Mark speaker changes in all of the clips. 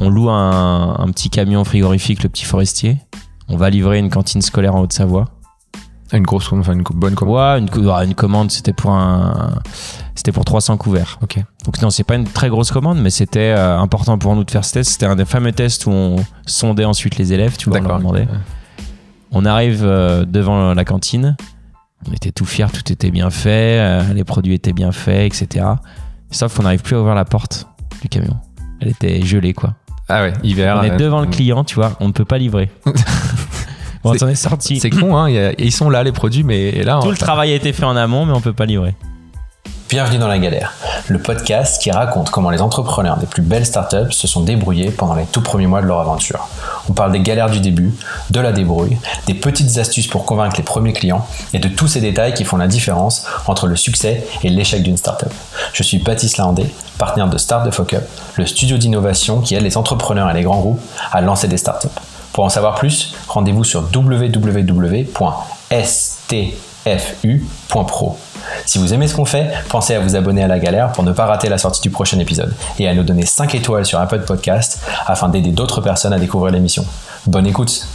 Speaker 1: on loue un, un petit camion frigorifique, le petit forestier. On va livrer une cantine scolaire en Haute-Savoie.
Speaker 2: Une grosse, commande, enfin une bonne commande.
Speaker 1: Ouais, une, co- ouais, une commande, c'était pour un, c'était pour 300 couverts.
Speaker 2: Ok.
Speaker 1: Donc non, c'est pas une très grosse commande, mais c'était euh, important pour nous de faire ce test. C'était un des fameux tests où on sondait ensuite les élèves, tu vois, on leur demandait. On arrive euh, devant la cantine. On était tout fiers, tout était bien fait, euh, les produits étaient bien faits, etc. Sauf qu'on n'arrive plus à ouvrir la porte du camion. Elle était gelée, quoi.
Speaker 2: Ah ouais, hiver.
Speaker 1: on est
Speaker 2: euh,
Speaker 1: devant le client, tu vois, on ne peut pas livrer. bon, on est sorti.
Speaker 2: C'est con, hein. ils sont là, les produits, mais là.
Speaker 1: Tout
Speaker 2: on-
Speaker 1: le travail a été fait en amont, mais on peut pas livrer.
Speaker 3: Bienvenue dans la galère, le podcast qui raconte comment les entrepreneurs des plus belles startups se sont débrouillés pendant les tout premiers mois de leur aventure. On parle des galères du début, de la débrouille, des petites astuces pour convaincre les premiers clients et de tous ces détails qui font la différence entre le succès et l'échec d'une startup. Je suis Baptiste Landé, partenaire de Start the Fuck Up, le studio d'innovation qui aide les entrepreneurs et les grands groupes à lancer des startups. Pour en savoir plus, rendez-vous sur www.stfu.pro. Si vous aimez ce qu'on fait, pensez à vous abonner à La Galère pour ne pas rater la sortie du prochain épisode et à nous donner 5 étoiles sur Apple Podcast afin d'aider d'autres personnes à découvrir l'émission. Bonne écoute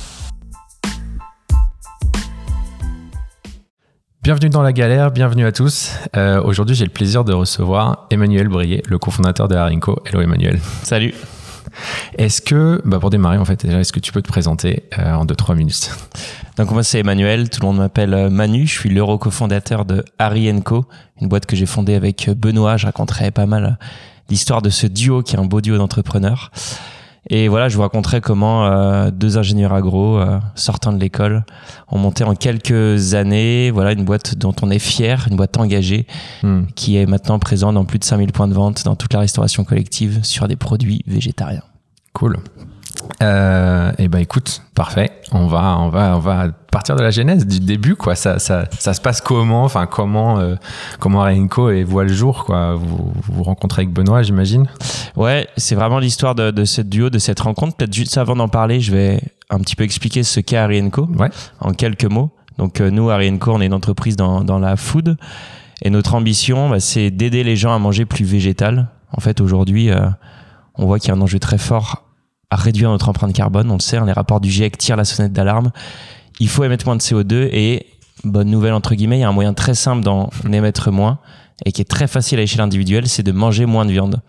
Speaker 2: Bienvenue dans la galère, bienvenue à tous. Euh, Aujourd'hui, j'ai le plaisir de recevoir Emmanuel Brier, le cofondateur de Harinko. Hello Emmanuel.
Speaker 1: Salut.
Speaker 2: Est-ce que, bah pour démarrer en fait, déjà, est-ce que tu peux te présenter euh, en 2-3 minutes?
Speaker 1: Donc moi c'est Emmanuel, tout le monde m'appelle euh, Manu, je suis l'euro cofondateur de Harry Co, une boîte que j'ai fondée avec euh, Benoît, je raconterai pas mal euh, l'histoire de ce duo qui est un beau duo d'entrepreneurs. Et voilà, je vous raconterai comment euh, deux ingénieurs agro euh, sortant de l'école ont monté en quelques années, voilà une boîte dont on est fier, une boîte engagée
Speaker 2: Hmm.
Speaker 1: qui est maintenant présente dans plus de 5000 points de vente dans toute la restauration collective sur des produits végétariens.
Speaker 2: Cool. Euh, et ben écoute, parfait. On va, on va, on va partir de la genèse du début, quoi. Ça, ça, ça se passe comment? Enfin, comment, euh, comment Harinko et voit le jour, quoi? Vous vous rencontrez avec Benoît, j'imagine?
Speaker 1: Ouais, c'est vraiment l'histoire de, de ce duo, de cette rencontre. Peut-être juste avant d'en parler, je vais un petit peu expliquer ce qu'est Harry Co.
Speaker 2: Ouais.
Speaker 1: en quelques mots. Donc euh, nous, Harry Co, on est une entreprise dans, dans la food. Et notre ambition, bah, c'est d'aider les gens à manger plus végétal. En fait, aujourd'hui, euh, on voit qu'il y a un enjeu très fort à réduire notre empreinte carbone. On le sait, hein, les rapports du GIEC tirent la sonnette d'alarme. Il faut émettre moins de CO2 et, bonne nouvelle entre guillemets, il y a un moyen très simple d'en émettre moins et qui est très facile à l'échelle individuelle, c'est de manger moins de viande.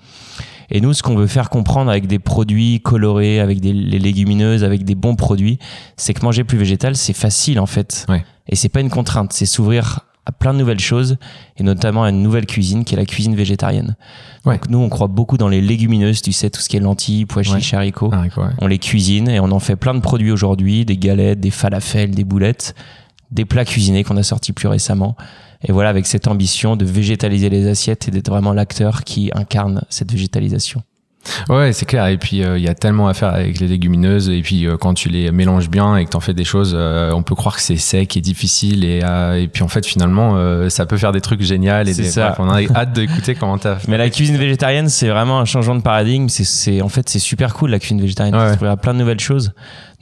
Speaker 1: Et nous, ce qu'on veut faire comprendre avec des produits colorés, avec des les légumineuses, avec des bons produits, c'est que manger plus végétal, c'est facile en fait.
Speaker 2: Ouais.
Speaker 1: Et c'est pas une contrainte, c'est s'ouvrir à plein de nouvelles choses, et notamment à une nouvelle cuisine qui est la cuisine végétarienne.
Speaker 2: Ouais.
Speaker 1: Donc nous, on croit beaucoup dans les légumineuses, tu sais, tout ce qui est lentilles, pois chiches, haricots.
Speaker 2: Ouais.
Speaker 1: On les cuisine et on en fait plein de produits aujourd'hui, des galettes, des falafels, des boulettes, des plats cuisinés qu'on a sortis plus récemment. Et voilà, avec cette ambition de végétaliser les assiettes et d'être vraiment l'acteur qui incarne cette végétalisation.
Speaker 2: Ouais, c'est clair. Et puis, euh, il y a tellement à faire avec les légumineuses. Et puis, euh, quand tu les mélanges bien et que tu en fais des choses, euh, on peut croire que c'est sec et difficile. Et, euh, et puis, en fait, finalement, euh, ça peut faire des trucs géniaux. Et des-
Speaker 1: ça.
Speaker 2: bref, on a hâte d'écouter comment t'as fait.
Speaker 1: Mais la cuisine végétarienne, c'est vraiment un changement de paradigme. C'est, en fait, c'est super cool la cuisine végétarienne.
Speaker 2: Ouais.
Speaker 1: S'ouvre plein de nouvelles choses.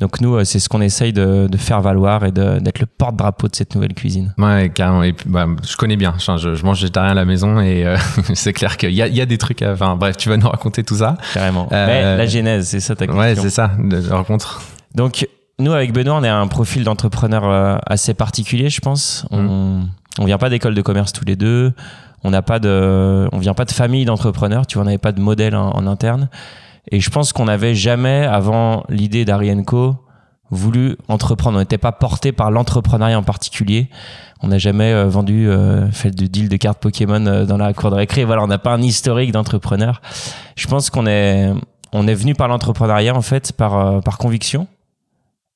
Speaker 1: Donc nous, euh, c'est ce qu'on essaye de, de faire valoir et d'être le porte-drapeau de cette nouvelle cuisine.
Speaker 2: Ouais, carrément. Et puis, bah, je connais bien. Je, je mange végétarien à la maison et euh, c'est clair qu'il y a, y a des trucs à. Enfin, bref, tu vas nous raconter tout ça.
Speaker 1: Carrément.
Speaker 2: Euh,
Speaker 1: Mais la genèse, c'est ça ta question.
Speaker 2: Ouais, c'est ça, de rencontre.
Speaker 1: Donc, nous, avec Benoît, on est un profil d'entrepreneur euh, assez particulier, je pense. On, on vient pas d'école de commerce tous les deux. On n'a pas de, on vient pas de famille d'entrepreneurs. Tu vois, on n'avait pas de modèle en, en interne. Et je pense qu'on n'avait jamais, avant l'idée d'Arienco, voulu entreprendre. On n'était pas porté par l'entrepreneuriat en particulier. On n'a jamais euh, vendu, euh, fait de deal de cartes Pokémon euh, dans la cour de récré. Voilà, on n'a pas un historique d'entrepreneur. Je pense qu'on est, on est venu par l'entrepreneuriat en fait, par, euh, par conviction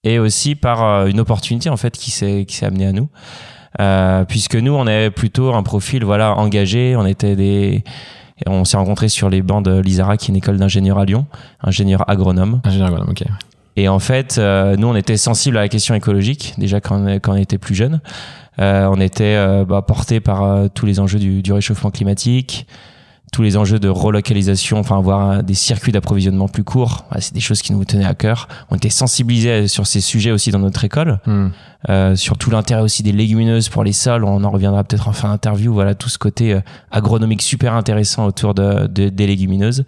Speaker 1: et aussi par une opportunité en fait qui s'est qui s'est amenée à nous puisque nous on est plutôt un profil voilà engagé on était des et on s'est rencontrés sur les bancs de l'ISARA qui est une école d'ingénieur à Lyon agréneur agronome
Speaker 2: Ingénieur agronome, ok.
Speaker 1: et en fait euh, nous on était sensibles à la question écologique déjà quand on, quand on était plus jeune Euh, on était euh, bah, porté par euh, tous les enjeux du, du réchauffement climatique tous les enjeux de relocalisation, enfin avoir des circuits d'approvisionnement plus courts, c'est des choses qui nous tenaient à cœur. On était sensibilisés sur ces sujets aussi dans notre école,
Speaker 2: Hmm.
Speaker 1: euh, sur tout l'intérêt aussi des légumineuses pour les sols. On en reviendra peut-être en fin d'interview. Voilà tout ce côté euh, agronomique super intéressant autour de, de- des légumineuses.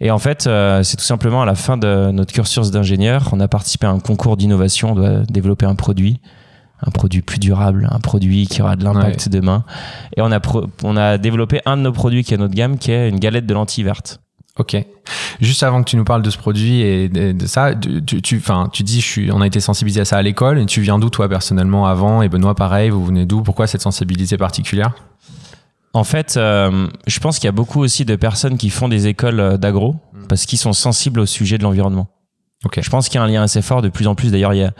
Speaker 1: Et en fait, euh, c'est tout simplement à la fin de notre cursus d'ingénieur, on a participé à un concours d'innovation, on doit développer un produit, un produit plus durable, un produit qui aura de l'impact demain. Et on a, on a développé un de nos produits qui est notre gamme, qui est une galette de lentilles vertes.
Speaker 2: Ok. Juste avant que tu nous parles de ce produit et de, de ça, tu, tu, tu- enfin, tu dis, je suis, on a été sensibilisé à ça à l'école. Et tu viens d'où toi personnellement avant? Et Benoît, pareil, vous venez d'où? Pourquoi cette sensibilité particulière?
Speaker 1: En fait, euh, je pense qu'il y a beaucoup aussi de personnes qui font des écoles euh, d'agro parce qu'ils sont sensibles au sujet de l'environnement.
Speaker 2: Ok.
Speaker 1: Je pense qu'il y a un lien assez fort. De plus en plus, d'ailleurs, il y a,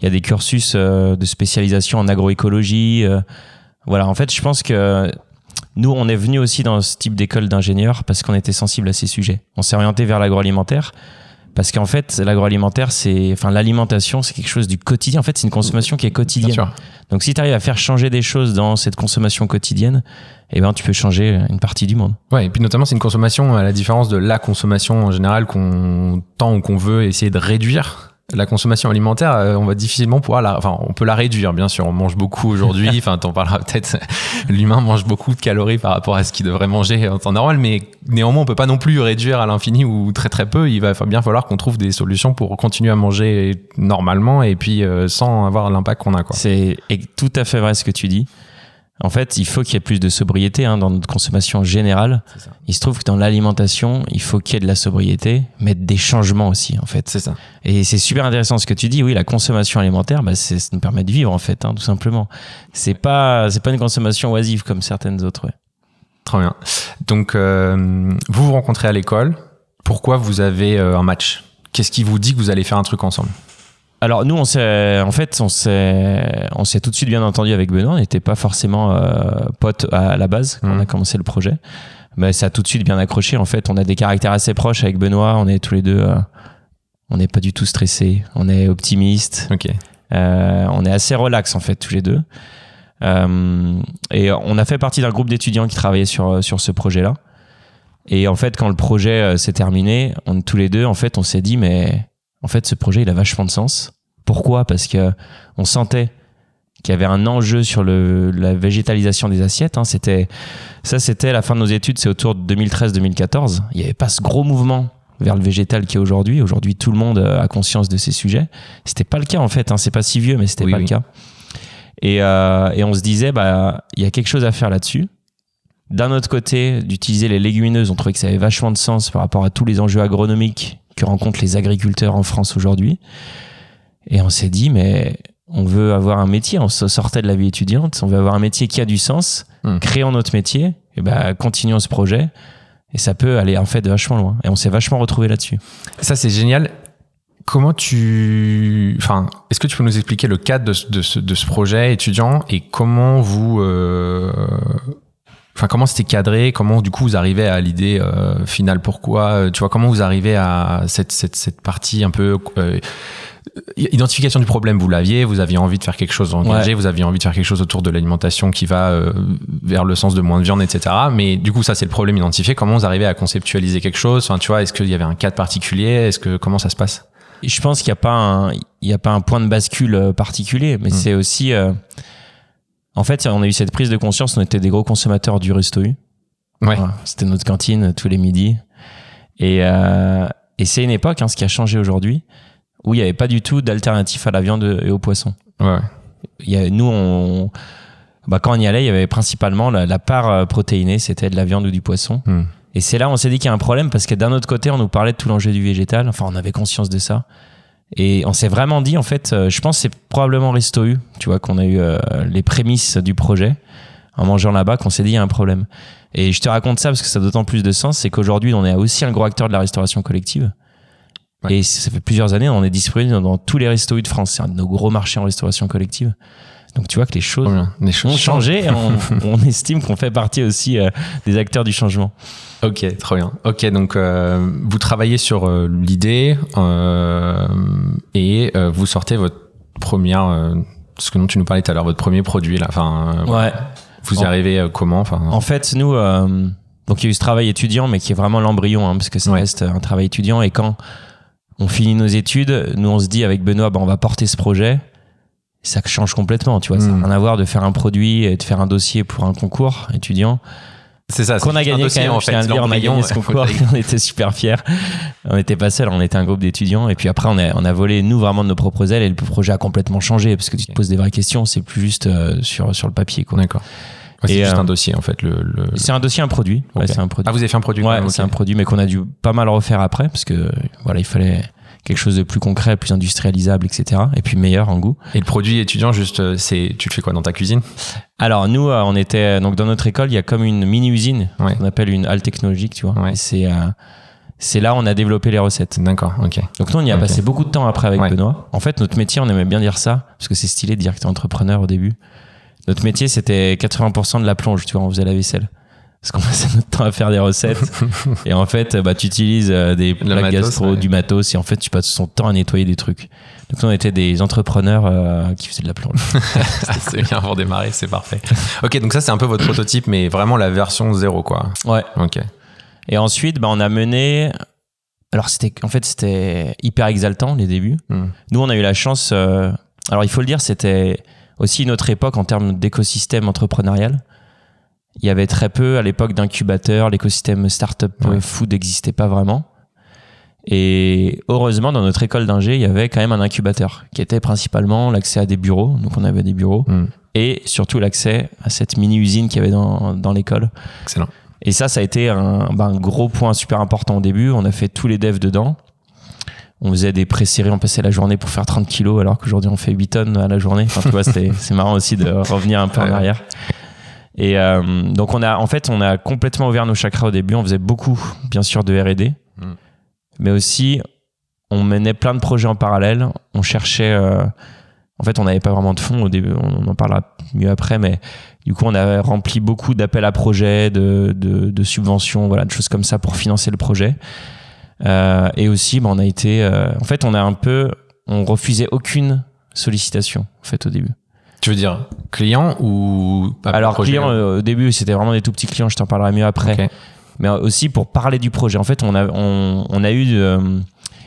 Speaker 1: il y a des cursus euh, de spécialisation en agroécologie. euh, voilà, en fait, je pense que nous, on est venu aussi dans ce type d'école d'ingénieurs parce qu'on était sensible à ces sujets. On s'est orienté vers l'agroalimentaire parce qu'en fait, l'agroalimentaire, c'est, enfin, l'alimentation, c'est quelque chose du quotidien. En fait, c'est une consommation qui est quotidienne. Donc, si tu arrives à faire changer des choses dans cette consommation quotidienne, eh ben, tu peux changer une partie du monde.
Speaker 2: Ouais, et puis notamment, c'est une consommation, à la différence de la consommation en général qu'on tend ou qu'on veut essayer de réduire. La consommation alimentaire, euh, on va difficilement pouvoir la, enfin, on peut la réduire, bien sûr. On mange beaucoup aujourd'hui. Enfin, t'en parleras peut-être. L'humain mange beaucoup de calories par rapport à ce qu'il devrait manger en temps normal, mais néanmoins, on peut pas non plus réduire à l'infini ou très très peu. Il va bien falloir qu'on trouve des solutions pour continuer à manger normalement et puis euh, sans avoir l'impact qu'on a, quoi.
Speaker 1: C'est tout à fait vrai ce que tu dis. En fait, il faut qu'il y ait plus de sobriété hein, dans notre consommation générale. Il se trouve que dans l'alimentation, il faut qu'il y ait de la sobriété, mais des changements aussi, en fait.
Speaker 2: C'est ça.
Speaker 1: Et c'est super intéressant ce que tu dis. Oui, la consommation alimentaire, bah, c'est, ça nous permet de vivre, en fait, hein, tout simplement. C'est pas, c'est pas une consommation oisive comme certaines autres. ouais.
Speaker 2: Très bien. Donc, euh, vous vous rencontrez à l'école. Pourquoi vous avez euh, un match? Qu'est-ce qui vous dit que vous allez faire un truc ensemble?
Speaker 1: Alors nous, on s'est, en fait, on s'est, on s'est tout de suite bien entendu avec Benoît. On n'était pas forcément euh, potes à la base quand on
Speaker 2: Mhm.
Speaker 1: a commencé le projet, mais ça a tout de suite bien accroché. En fait, on a des caractères assez proches avec Benoît. On est tous les deux, euh, on n'est pas du tout stressés. On est optimistes.
Speaker 2: Ok.
Speaker 1: Euh, on est assez relax en fait tous les deux. Euh, et on a fait partie d'un groupe d'étudiants qui travaillait sur sur ce projet-là. Et en fait, quand le projet euh, s'est terminé, on tous les deux, en fait, on s'est dit mais en fait, ce projet, il a vachement de sens. Pourquoi? Parce que on sentait qu'il y avait un enjeu sur le, la végétalisation des assiettes. hein. C'était ça, c'était la fin de nos études, c'est autour de 2013-2014. Il n'y avait pas ce gros mouvement vers le végétal qui est aujourd'hui. Aujourd'hui, tout le monde a conscience de ces sujets. C'était pas le cas en fait. Hein. C'est pas si vieux, mais c'était
Speaker 2: Oui,
Speaker 1: pas
Speaker 2: oui.
Speaker 1: le cas. Et, euh, et on se disait, bah, il y a quelque chose à faire là-dessus. D'un autre côté, d'utiliser les légumineuses, on trouvait que ça avait vachement de sens par rapport à tous les enjeux agronomiques que rencontrent les agriculteurs en France aujourd'hui. Et on s'est dit, mais on veut avoir un métier, on sortait de la vie étudiante, on veut avoir un métier qui a du sens,
Speaker 2: Hmm.
Speaker 1: créons notre métier, et ben continuons ce projet. Et ça peut aller en fait vachement loin. Et on s'est vachement retrouvé là-dessus.
Speaker 2: Ça, c'est génial. Comment tu. Enfin, est-ce que tu peux nous expliquer le cadre de, ce- de ce, de ce projet étudiant et comment vous. euh, Enfin, comment c'était cadré? Comment, du coup, vous arrivez à l'idée euh, finale? Pourquoi? Euh, Tu vois, comment vous arrivez à cette, cette, cette partie un peu. euh, identification du problème, vous l'aviez, vous aviez envie de faire quelque chose engagé,
Speaker 1: Ouais.
Speaker 2: vous aviez envie de faire quelque chose autour de l'alimentation qui va euh, vers le sens de moins de viande, etc. Mais du coup, ça, c'est le problème identifié. Comment vous arrivez à conceptualiser quelque chose? Enfin, tu vois, est-ce qu'il y avait un cadre particulier? Est-ce que comment ça se passe?
Speaker 1: Je pense qu'il n'y a pas un, il y a pas un point de bascule euh, particulier, mais
Speaker 2: Mm.
Speaker 1: c'est aussi, euh, en fait, on a eu cette prise de conscience. On était des gros consommateurs du resto U.
Speaker 2: Ouais.
Speaker 1: Voilà, C'était notre cantine euh, tous les midis. Et, euh, et c'est une époque, hein, ce qui a changé aujourd'hui, où il n'y avait pas du tout d'alternatif à la viande et au poisson.
Speaker 2: Ouais.
Speaker 1: Il y a, nous, on, bah, quand on y allait, il y avait principalement la, la part euh, protéinée, c'était de la viande ou du poisson.
Speaker 2: Hmm.
Speaker 1: Et c'est là où on s'est dit qu'il y a un problème parce que d'un autre côté, on nous parlait de tout l'enjeu du végétal. Enfin, on avait conscience de ça. Et on s'est vraiment dit, en fait, euh, je pense que c'est probablement Resto U, tu vois, qu'on a eu euh, les prémices du projet en mangeant là-bas, qu'on s'est dit, il y a un problème. Et je te raconte ça parce que ça a d'autant plus de sens, c'est qu'aujourd'hui, on est aussi un gros acteur de la restauration collective.
Speaker 2: Ouais.
Speaker 1: Et ça fait plusieurs années, on est disponible dans, tous les restos U de France. C'est un de nos gros marchés en restauration collective. Donc tu vois que les choses
Speaker 2: bien. Les
Speaker 1: ont
Speaker 2: choses
Speaker 1: changé et on, on estime qu'on fait partie aussi euh, des acteurs du changement.
Speaker 2: Ok, trop bien. Ok, donc euh, vous travaillez sur euh, l'idée euh, et euh, vous sortez votre première, ce que dont tu nous parlais tout à l'heure, votre premier produit là. Enfin,
Speaker 1: Ouais.
Speaker 2: vous y
Speaker 1: En-
Speaker 2: arrivez comment Enfin,
Speaker 1: En fait, nous, euh, donc il y a eu ce travail étudiant, mais qui est vraiment l'embryon, hein, parce que ça
Speaker 2: Ouais.
Speaker 1: reste un travail étudiant. Et quand on finit nos études, nous on se dit avec Benoît, bah, on va porter ce projet. Ça change complètement, tu vois. Ça n'a
Speaker 2: Mm.
Speaker 1: rien à voir de faire un produit et de faire un dossier pour un concours étudiant.
Speaker 2: C'est ça.
Speaker 1: qu'on a gagné quand même.
Speaker 2: en fait.
Speaker 1: dire, on a gagné ce concours. on était super fiers. On n'était pas seuls, on était un groupe d'étudiants. Et puis après, on a, on a volé, nous, vraiment de nos propres ailes. Et le projet a complètement changé parce que tu te poses des vraies questions. C'est plus juste euh, sur, sur le papier. Quoi.
Speaker 2: D'accord. Ouais, c'est juste
Speaker 1: euh,
Speaker 2: un dossier en fait. Le, le-
Speaker 1: C'est un dossier, un produit. Ouais,
Speaker 2: Ok.
Speaker 1: c'est un produit.
Speaker 2: Ah, vous avez fait un produit
Speaker 1: Ouais, c'est un produit, mais qu'on a dû pas mal refaire après parce que voilà, il fallait quelque chose de plus concret, plus industrialisable, etc. Et puis meilleur en goût.
Speaker 2: Et le produit étudiant, juste, euh, c'est, tu le fais quoi dans ta cuisine?
Speaker 1: Alors nous, euh, on était donc dans notre école, il y a comme une mini usine
Speaker 2: Ouais.
Speaker 1: qu'on appelle une halle technologique, tu vois.
Speaker 2: Ouais.
Speaker 1: C'est euh, c'est là où on a développé les recettes.
Speaker 2: D'accord, ok.
Speaker 1: Donc nous, on y a passé beaucoup de temps après avec
Speaker 2: Ouais.
Speaker 1: Benoît. En fait, notre métier, on aimait bien dire ça parce que c'est stylé de dire que t'es entrepreneur au début. Notre métier, c'était 80% de la plonge, tu vois, on faisait la vaisselle. Parce qu'on passait notre temps à faire des recettes. et en fait, bah, tu utilises euh, des plaques gastro,
Speaker 2: ouais.
Speaker 1: du matos, et en fait, tu passes ton temps à nettoyer des trucs. Donc on était des entrepreneurs euh, qui faisaient de la plonge.
Speaker 2: c'est bien pour démarrer, c'est parfait. Ok, donc ça c'est un peu votre prototype, mais vraiment la version zéro, quoi.
Speaker 1: Ouais.
Speaker 2: Ok.
Speaker 1: Et ensuite, bah, on a mené. Alors, c'était, en fait, c'était hyper exaltant les débuts.
Speaker 2: Hmm.
Speaker 1: Nous, on a eu la chance. euh, Alors, il faut le dire, c'était aussi une autre époque en termes d'écosystème entrepreneurial. Il y avait très peu à l'époque d'incubateurs. L'écosystème startup
Speaker 2: Ouais.
Speaker 1: euh, food n'existait pas vraiment. Et heureusement, dans notre école d'ingé, il y avait quand même un incubateur qui était principalement l'accès à des bureaux. Donc, on avait des bureaux.
Speaker 2: Hmm.
Speaker 1: Et surtout l'accès à cette mini-usine qu'il y avait dans, dans l'école.
Speaker 2: Excellent.
Speaker 1: Et ça, ça a été un, un gros point super important au début. On a fait tous les devs dedans. On faisait des pré-séries, on passait la journée pour faire 30 kilos, alors qu'aujourd'hui on fait 8 tonnes à la journée. Enfin, tu vois, c'est marrant aussi de revenir un peu en
Speaker 2: Ouais.
Speaker 1: arrière. Et euh, donc, on a, en fait, on a complètement ouvert nos chakras au début. On faisait beaucoup, bien sûr, de R&D,
Speaker 2: Mm.
Speaker 1: mais aussi, on menait plein de projets en parallèle. On cherchait. euh, en fait, on n'avait pas vraiment de fonds au début. On en parlera mieux après, mais du coup, on a rempli beaucoup d'appels à projets, de, de, de subventions, voilà, de choses comme ça pour financer le projet. Euh, et aussi, bah, on a été. euh, en fait, on a un peu. On refusait aucune sollicitation, en fait, au début.
Speaker 2: Tu veux dire client ou pas
Speaker 1: Alors,
Speaker 2: projet
Speaker 1: clients, euh, au début, c'était vraiment des tout petits clients, je t'en parlerai mieux après. Mais aussi pour parler du projet. En fait, on a, on, on a eu euh,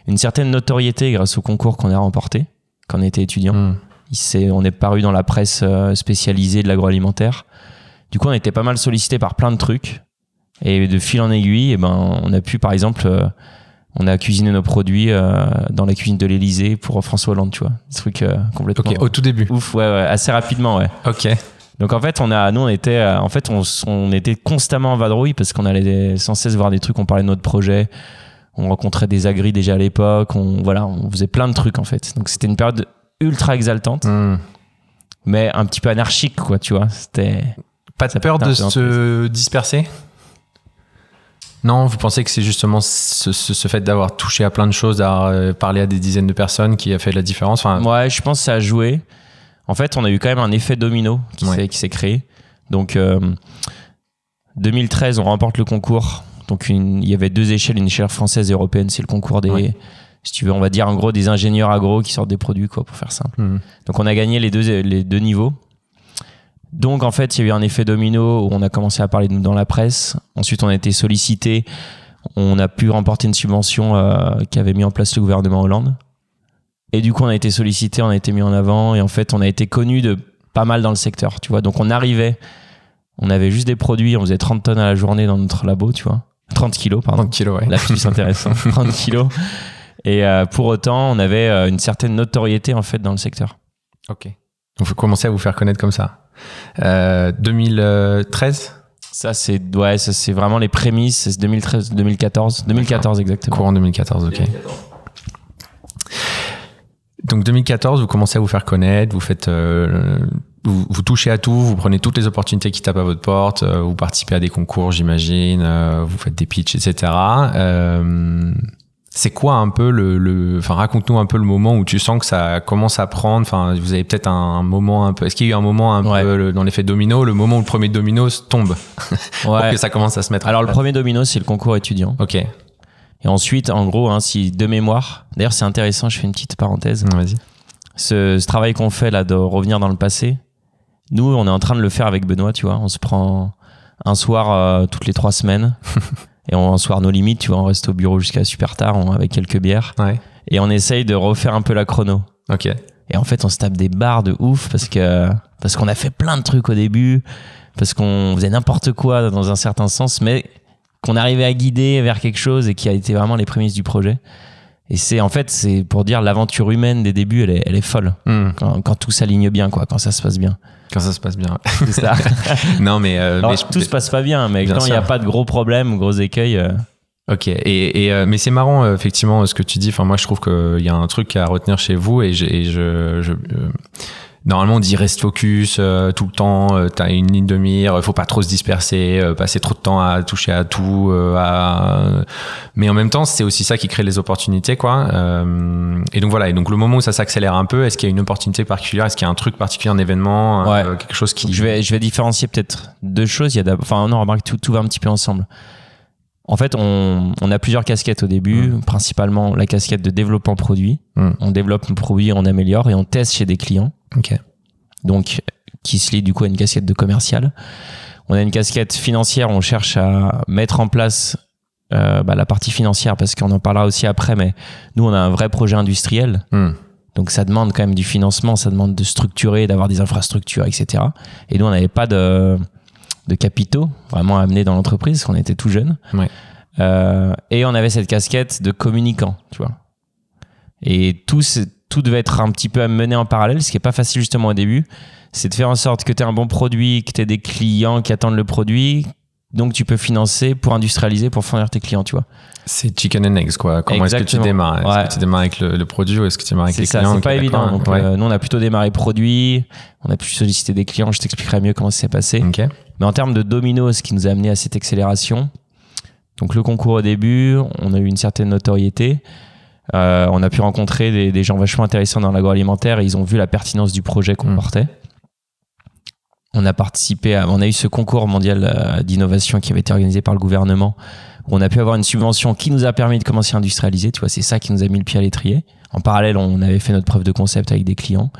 Speaker 1: une certaine notoriété grâce au concours qu'on a remporté quand on était étudiant.
Speaker 2: Hmm.
Speaker 1: On est paru dans la presse euh, spécialisée de l'agroalimentaire. Du coup, on était pas mal sollicité par plein de trucs. Et de fil en aiguille, eh ben, on a pu, par exemple, euh, on a cuisiné nos produits euh, dans la cuisine de l'Elysée pour François Hollande, tu vois. Des trucs euh, complètement
Speaker 2: Ok, au tout début.
Speaker 1: ouf, ouais, ouais, assez rapidement, ouais.
Speaker 2: Ok.
Speaker 1: Donc en fait, on a, nous, on était, euh, en fait, on, était constamment en vadrouille parce qu'on allait sans cesse voir des trucs, on parlait de notre projet, on rencontrait des agris déjà à l'époque, on, voilà, on faisait plein de trucs en fait. Donc c'était une période ultra exaltante,
Speaker 2: Hmm.
Speaker 1: mais un petit peu anarchique, quoi, tu vois. C'était
Speaker 2: Pas de peur de se disperser? Non, vous pensez que c'est justement ce, ce- ce fait d'avoir touché à plein de choses, d'avoir euh, parlé à des dizaines de personnes qui a fait la différence enfin,
Speaker 1: Ouais, je pense que ça a joué. En fait, on a eu quand même un effet domino qui s'est qui s'est créé. Donc, euh, 2013, on remporte le concours. Donc, une- il y avait deux échelles, une échelle française et européenne. C'est le concours des,
Speaker 2: Ouais.
Speaker 1: si tu veux, on va dire en gros des ingénieurs agro qui sortent des produits, quoi, pour faire simple.
Speaker 2: hmm.
Speaker 1: Donc, on a gagné les deux, les deux niveaux. Donc, en fait, il y a eu un effet domino où on a commencé à parler de nous dans la presse. Ensuite, on a été sollicité. On a pu remporter une subvention euh, qu'avait mis en place le gouvernement Hollande. Et du coup, on a été sollicité, on a été mis en avant. Et en fait, on a été connu de pas mal dans le secteur, tu vois. Donc, on arrivait, on avait juste des produits, on faisait 30 tonnes à la journée dans notre labo, tu vois. 30 kilos, pardon.
Speaker 2: 30 kilos, ouais.
Speaker 1: Lapsus intéressant. 30 kilos. Et euh, pour autant, on avait euh, une certaine notoriété, en fait, dans le secteur.
Speaker 2: Ok. Donc vous commencez à vous faire connaître comme ça. Euh, 2013
Speaker 1: Ça, c'est ouais, ça, c'est vraiment les prémices. C'est 2013, 2014. 2014, exactement.
Speaker 2: Courant 2014, ok. Donc 2014, vous commencez à vous faire connaître, vous faites, euh, vous, vous touchez à tout, vous prenez toutes les opportunités qui tapent à votre porte, euh, vous participez à des concours, j'imagine, euh, vous faites des pitchs, etc. C'est quoi un peu le, le enfin raconte-nous un peu le moment où tu sens que ça commence à prendre, enfin vous avez peut-être un, moment un peu, est-ce qu'il y a eu un moment un
Speaker 1: Ouais.
Speaker 2: peu le- dans l'effet domino, le moment où le premier domino tombe? Pour
Speaker 1: Ouais.
Speaker 2: que ça commence à se mettre. en
Speaker 1: Alors, le premier domino, c'est le concours étudiant.
Speaker 2: Ok,
Speaker 1: Et ensuite, en gros, hein, si de mémoire, d'ailleurs, c'est intéressant, je fais une petite parenthèse.
Speaker 2: vas-y.
Speaker 1: Ce, ce travail qu'on fait là de revenir dans le passé, nous, on est en train de le faire avec Benoît, tu vois. On se prend un soir euh, toutes les trois semaines. et on, soir nos limites, tu vois. On reste au bureau jusqu'à super tard on- avec quelques bières.
Speaker 2: Ouais.
Speaker 1: Et on essaye de refaire un peu la chrono.
Speaker 2: Ok.
Speaker 1: Et en fait, on se tape des barres de ouf parce que parce qu'on a fait plein de trucs au début, parce qu'on faisait n'importe quoi dans un certain sens, mais qu'on arrivait à guider vers quelque chose et qui a été vraiment les prémices du projet. Et c'est en fait, c'est pour dire l'aventure humaine des débuts, elle est, elle est folle.
Speaker 2: Hmm.
Speaker 1: Quand, quand tout s'aligne bien, quoi, quand ça se passe bien.
Speaker 2: Quand ça se passe bien.
Speaker 1: C'est ça.
Speaker 2: non, mais, euh,
Speaker 1: Alors,
Speaker 2: mais je-
Speaker 1: tout se passe pas bien, mais
Speaker 2: Bien
Speaker 1: quand il n'y a pas de gros problèmes, gros écueils, euh,
Speaker 2: Ok, et, et, euh, mais c'est marrant euh, effectivement ce que tu dis. Enfin, moi je trouve qu'il y a un truc à retenir chez vous et, je, je euh, normalement on dit reste focus euh, tout le temps. euh, T'as une ligne de mire, faut pas trop se disperser, euh, passer trop de temps à toucher à tout. euh, à... Mais en même temps, c'est aussi ça qui crée les opportunités, quoi. Euh, et donc voilà. Et donc le moment où ça s'accélère un peu, est-ce qu'il y a une opportunité particulière Est-ce qu'il y a un truc particulier, un événement,
Speaker 1: Ouais.
Speaker 2: euh, quelque chose qui
Speaker 1: je vais, je vais différencier peut-être deux choses. Il y a enfin, non, remarque, tout, tout va un petit peu ensemble. En fait, on, on a plusieurs casquettes au début, principalement la casquette de développement produit.
Speaker 2: Mm.
Speaker 1: On développe nos produits, on améliore et on teste chez des clients.
Speaker 2: Ok.
Speaker 1: donc qui se lie du coup à une casquette de commercial. On a une casquette financière, on cherche à mettre en place euh, bah, la partie financière parce qu'on en parlera aussi après, mais nous on a un vrai projet industriel,
Speaker 2: Hmm.
Speaker 1: donc ça demande quand même du financement, ça demande de structurer, d'avoir des infrastructures, etc. Et nous on n'avait pas de, de capitaux vraiment à amener dans l'entreprise, parce qu'on était tout jeune.
Speaker 2: Ouais.
Speaker 1: Euh, et on avait cette casquette de communicant, tu vois. Et tout, tout devait être un petit peu mené en parallèle, ce qui est pas facile justement au début. C'est de faire en sorte que tu aies un bon produit, que tu aies des clients qui attendent le produit, donc tu peux financer pour industrialiser, pour fournir tes clients, tu vois.
Speaker 2: C'est chicken and eggs, quoi. Comment est-ce que tu démarres? Est-ce
Speaker 1: Ouais.
Speaker 2: que tu démarres avec le, le produit ou est-ce que tu démarres avec les
Speaker 1: ça,
Speaker 2: clients
Speaker 1: c'est pas évident.
Speaker 2: d'accord.
Speaker 1: Donc,
Speaker 2: Ouais.
Speaker 1: euh, nous, on a plutôt démarré produit, on a pu solliciter des clients, je t'expliquerai mieux comment ça s'est passé. Mais en termes de domino, ce qui nous a amené à cette accélération, donc le concours au début, on a eu une certaine notoriété. Euh, on a pu rencontrer des, des gens vachement intéressants dans l'agroalimentaire et ils ont vu la pertinence du projet qu'on
Speaker 2: Mm.
Speaker 1: portait. On a participé, à, on a eu ce concours mondial euh, d'innovation qui avait été organisé par le gouvernement. Où on a pu avoir une subvention qui nous a permis de commencer à industrialiser. Tu vois, c'est ça qui nous a mis le pied à l'étrier. En parallèle, on avait fait notre preuve de concept avec des clients.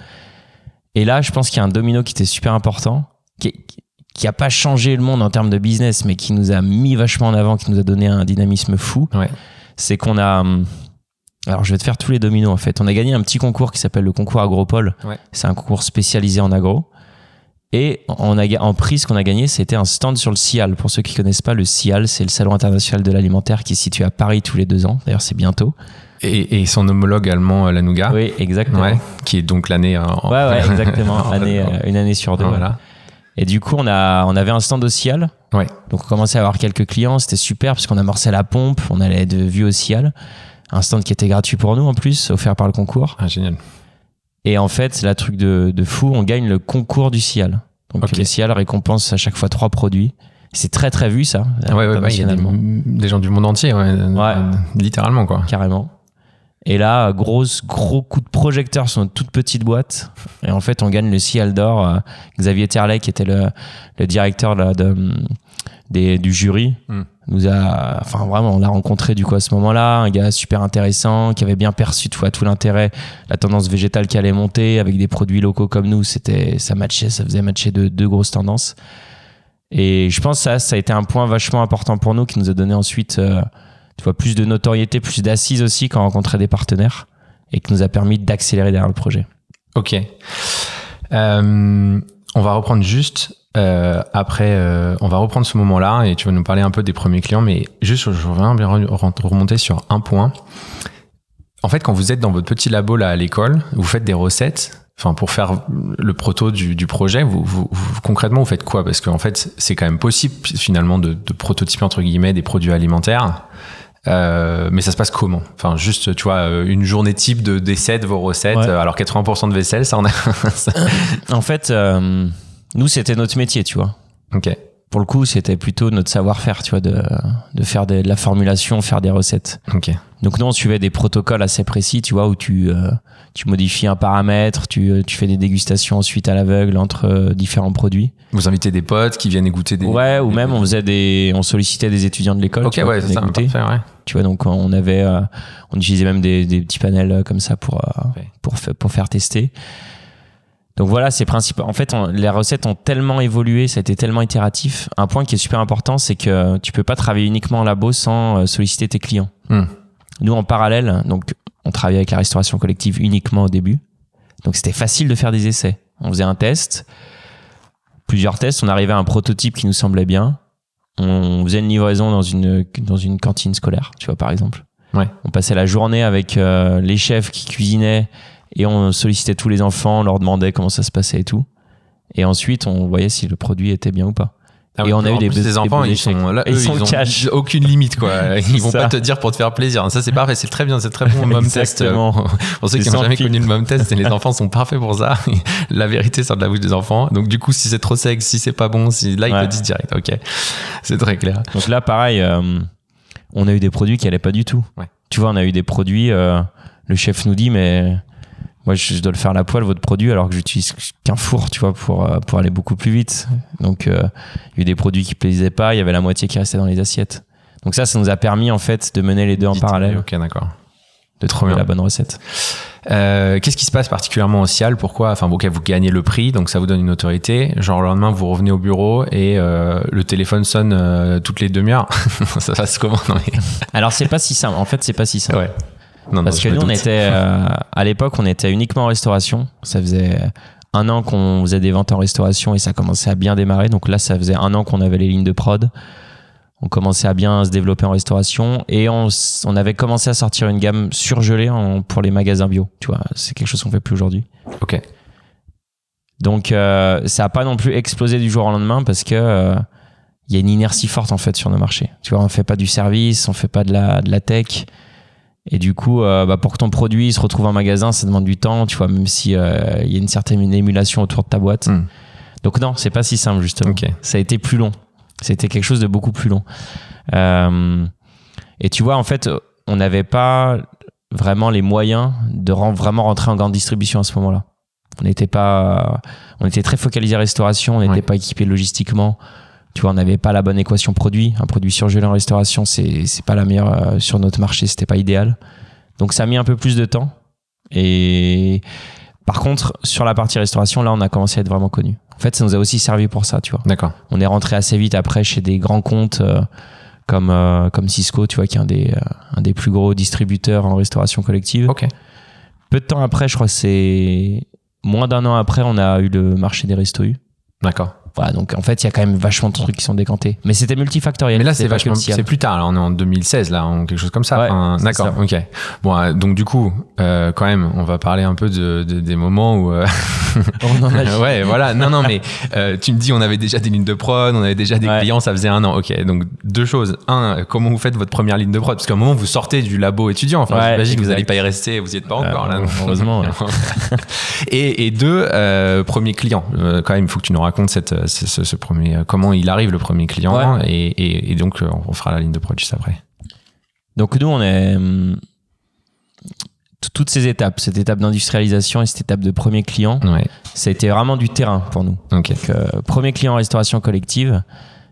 Speaker 1: Et là, je pense qu'il y a un domino qui était super important, qui, qui a pas changé le monde en termes de business, mais qui nous a mis vachement en avant, qui nous a donné un dynamisme fou.
Speaker 2: Ouais.
Speaker 1: C'est qu'on a. Alors, je vais te faire tous les dominos en fait. On a gagné un petit concours qui s'appelle le concours Agropole.
Speaker 2: Ouais.
Speaker 1: C'est un concours spécialisé en agro. Et on a, en prix, ce qu'on a gagné, c'était un stand sur le CIAL. Pour ceux qui connaissent pas, le CIAL, c'est le Salon international de l'alimentaire qui est situé à Paris tous les deux ans. D'ailleurs, c'est bientôt.
Speaker 2: Et, et son homologue allemand, euh, la Nougat,
Speaker 1: Oui, exactement.
Speaker 2: ouais, qui est donc l'année. euh, en-
Speaker 1: Ouais, ouais, exactement.
Speaker 2: en-
Speaker 1: Année, euh, une année sur deux.
Speaker 2: Voilà.
Speaker 1: Et du coup, on, a, on avait un stand au CIAL.
Speaker 2: Ouais.
Speaker 1: Donc, on commençait à avoir quelques clients. C'était super parce qu'on amorçait la pompe. On allait de vue au CIAL. Un stand qui était gratuit pour nous en plus, offert par le concours.
Speaker 2: Ah, génial.
Speaker 1: Et en fait, c'est la truc de, de fou. On gagne le concours du CIAL. Donc, le CIAL récompense à chaque fois trois produits. C'est très, très vu, ça.
Speaker 2: Ah ouais, ouais, bah, il y a des, gens du monde entier, ouais, euh, littéralement, quoi.
Speaker 1: Carrément. Et là, grosse, gros coup de projecteur sur une toute petite boîte. Et en fait, on gagne le Cial d'or. Euh, Xavier Terlet, qui était le, le directeur là, de, des- du jury,
Speaker 2: Hmm.
Speaker 1: nous a, enfin vraiment, on l'a rencontré du coup à ce moment-là. Un gars super intéressant, qui avait bien perçu vois, tout l'intérêt, la tendance végétale qui allait monter avec des produits locaux comme nous. C'était, ça matchait, ça faisait matcher deux, deux grosses tendances. Et je pense que ça, ça a été un point vachement important pour nous qui nous a donné ensuite euh, tu vois, plus de notoriété, plus d'assises aussi quand on rencontrait des partenaires et qui nous a permis d'accélérer derrière le projet.
Speaker 2: Ok. Euh, on va reprendre juste euh, après, euh, on va reprendre ce moment-là et tu vas nous parler un peu des premiers clients, mais juste, je reviens bien re- remonter sur un point. En fait, quand vous êtes dans votre petit labo là à l'école, vous faites des recettes. Enfin, pour faire le proto du, projet, vous, concrètement, vous faites quoi? Parce qu'en fait, c'est quand même possible finalement de prototyper entre guillemets des produits alimentaires. Euh, mais ça se passe comment? Enfin, juste, tu vois, euh, une journée type de d'essai de vos recettes.
Speaker 1: Ouais.
Speaker 2: euh, Alors 80% de vaisselle, ça en a. ça-
Speaker 1: En fait, euh, nous, c'était notre métier, tu vois.
Speaker 2: ok.
Speaker 1: Pour le coup, c'était plutôt notre savoir-faire, tu vois, de, de faire des- de la formulation, faire des recettes.
Speaker 2: Ok.
Speaker 1: Donc nous, on suivait des protocoles assez précis, tu vois, où tu, euh, tu modifies un paramètre, tu, euh, tu fais des dégustations ensuite à l'aveugle entre euh, différents produits.
Speaker 2: Vous invitez des potes qui viennent goûter des.
Speaker 1: Ouais, ou
Speaker 2: des-
Speaker 1: même on faisait des, on sollicitait des étudiants de l'école.
Speaker 2: Ok,
Speaker 1: tu vois,
Speaker 2: ouais, c'est ça. Parfait, ouais.
Speaker 1: Tu vois, donc on avait, euh, on utilisait même des, des petits panels euh, comme ça pour,
Speaker 2: Ouais.
Speaker 1: pour, pour faire tester. Donc voilà, c'est principal. En fait, on- les recettes ont tellement évolué, ça a été tellement itératif. Un point qui est super important, c'est que tu peux pas travailler uniquement en labo sans euh, solliciter tes clients.
Speaker 2: Hmm.
Speaker 1: Nous, en parallèle, donc, on travaillait avec la restauration collective uniquement au début. Donc c'était facile de faire des essais. On faisait un test. plusieurs tests. On arrivait à un prototype qui nous semblait bien. On faisait une livraison dans une, dans une cantine scolaire, tu vois, par exemple.
Speaker 2: Ouais.
Speaker 1: On passait la journée avec euh, les chefs qui cuisinaient et on sollicitait tous les enfants, on leur demandait comment ça se passait et tout. Et ensuite, on voyait si le produit était bien ou pas.
Speaker 2: Ah
Speaker 1: Et on a eu des des
Speaker 2: enfants,
Speaker 1: beaux
Speaker 2: ils sont là,
Speaker 1: Et
Speaker 2: eux,
Speaker 1: ils
Speaker 2: ils ont
Speaker 1: cash.
Speaker 2: aucune limite quoi. Ils vont
Speaker 1: Ça.
Speaker 2: pas te dire pour te faire plaisir. Ça c'est parfait, c'est très bien, c'est très bon mom test. Pour ceux qui n'ont jamais connu le mom test, les enfants sont parfaits pour ça. La vérité sort de la bouche des enfants. Donc du coup, si c'est trop sec, si c'est pas bon, si là ils
Speaker 1: Ouais.
Speaker 2: te disent direct. Ok, c'est très clair.
Speaker 1: Donc là, pareil, euh, on a eu des produits qui allaient pas du tout.
Speaker 2: Ouais.
Speaker 1: Tu vois, on a eu des produits, euh, le chef nous dit, mais moi, je, dois le faire à la poêle, votre produit, alors que j'utilise qu'un four, tu vois, pour, euh, pour aller beaucoup plus vite. Donc, euh, il y a eu des produits qui plaisaient pas, il y avait la moitié qui restait dans les assiettes. Donc ça, ça nous a permis, en fait, de mener les deux en parallèle,
Speaker 2: Ok, d'accord.
Speaker 1: de trouver la bonne recette.
Speaker 2: Euh, Qu'est-ce qui se passe particulièrement au Cial? Pourquoi? Enfin, ok, vous gagnez le prix, donc ça vous donne une autorité. Genre le lendemain, vous revenez au bureau et euh, le téléphone sonne euh, toutes les demi-heures. ça passe comment? Non, mais...
Speaker 1: Alors, c'est pas si simple. En fait, c'est pas si simple.
Speaker 2: Ouais. Non, non,
Speaker 1: Parce
Speaker 2: je
Speaker 1: que nous, on était, euh, à l'époque, on était uniquement en restauration. Ça faisait un an qu'on faisait des ventes en restauration et ça commençait à bien démarrer. Donc là, ça faisait un an qu'on avait les lignes de prod. On commençait à bien se développer en restauration et on, avait commencé à sortir une gamme surgelée en- pour les magasins bio. Tu vois, c'est quelque chose qu'on fait plus aujourd'hui.
Speaker 2: Ok.
Speaker 1: Donc euh, ça n'a pas non plus explosé du jour au lendemain parce que euh, il y a une inertie forte en fait sur nos marchés. Tu vois, on fait pas du service, on fait pas de la, de la tech. Et du coup, euh, bah, pour que ton produit se retrouve en magasin, ça demande du temps, tu vois, même si euh, il y a une certaine émulation autour de ta boîte.
Speaker 2: Hmm.
Speaker 1: Donc non, c'est pas si simple justement. Ça a été plus long. C'était quelque chose de beaucoup plus long. Euh, et tu vois, en fait, on n'avait pas vraiment les moyens de vraiment rentrer en grande distribution à ce moment-là. On n'était pas, on était très focalisé restauration, on n'était
Speaker 2: Ouais.
Speaker 1: pas équipé logistiquement. Tu vois, on n'avait pas la bonne équation produit. Un produit surgelé en restauration, c'est pas la meilleure euh, sur notre marché, c'était pas idéal. Donc ça a mis un peu plus de temps. Et par contre, sur la partie restauration, là, on a commencé à être vraiment connu. En fait, ça nous a aussi servi pour ça, tu vois.
Speaker 2: D'accord.
Speaker 1: On est rentré assez vite après chez des grands comptes euh, comme, euh, comme Cisco, tu vois, qui est un des, un des plus gros distributeurs en restauration collective.
Speaker 2: Ok.
Speaker 1: Peu de temps après, je crois que c'est moins d'un an après, on a eu le marché des restos U.
Speaker 2: D'accord.
Speaker 1: Voilà, donc en fait, il y a quand même vachement de trucs qui sont décantés. Mais c'était multifactoriel.
Speaker 2: Mais là, c'est vachement, c'est plus tard. Là, on est en 2016, là, en quelque chose comme ça.
Speaker 1: Ouais,
Speaker 2: Enfin,
Speaker 1: c'est
Speaker 2: D'accord. Ok. Bon, euh, donc du coup, euh, quand même, on va parler un peu de, de- des moments où. euh,
Speaker 1: On en a-
Speaker 2: ouais, voilà. Non, non, mais euh, tu me dis, on avait déjà des lignes de prod, on avait déjà des
Speaker 1: Ouais.
Speaker 2: clients, ça faisait un an. Ok. Donc deux choses. Un, comment vous faites votre première ligne de prod? Parce qu'à un moment, vous sortez du labo étudiant. Enfin,
Speaker 1: Ouais,
Speaker 2: j'imagine que vous n'allez pas y rester. Vous y êtes pas encore là.
Speaker 1: heureusement,
Speaker 2: et, et deux, premier client. Quand même, il faut que tu nous racontes cette, ce, premier, euh, comment il arrive le premier client.
Speaker 1: Ouais.
Speaker 2: Et, et- et donc, euh, on fera la ligne de prod juste après.
Speaker 1: Donc nous, on est t- toutes ces étapes, cette étape d'industrialisation et cette étape de premier client,
Speaker 2: Ouais.
Speaker 1: ça a été vraiment du terrain pour nous. Donc, euh, premier client en restauration collective,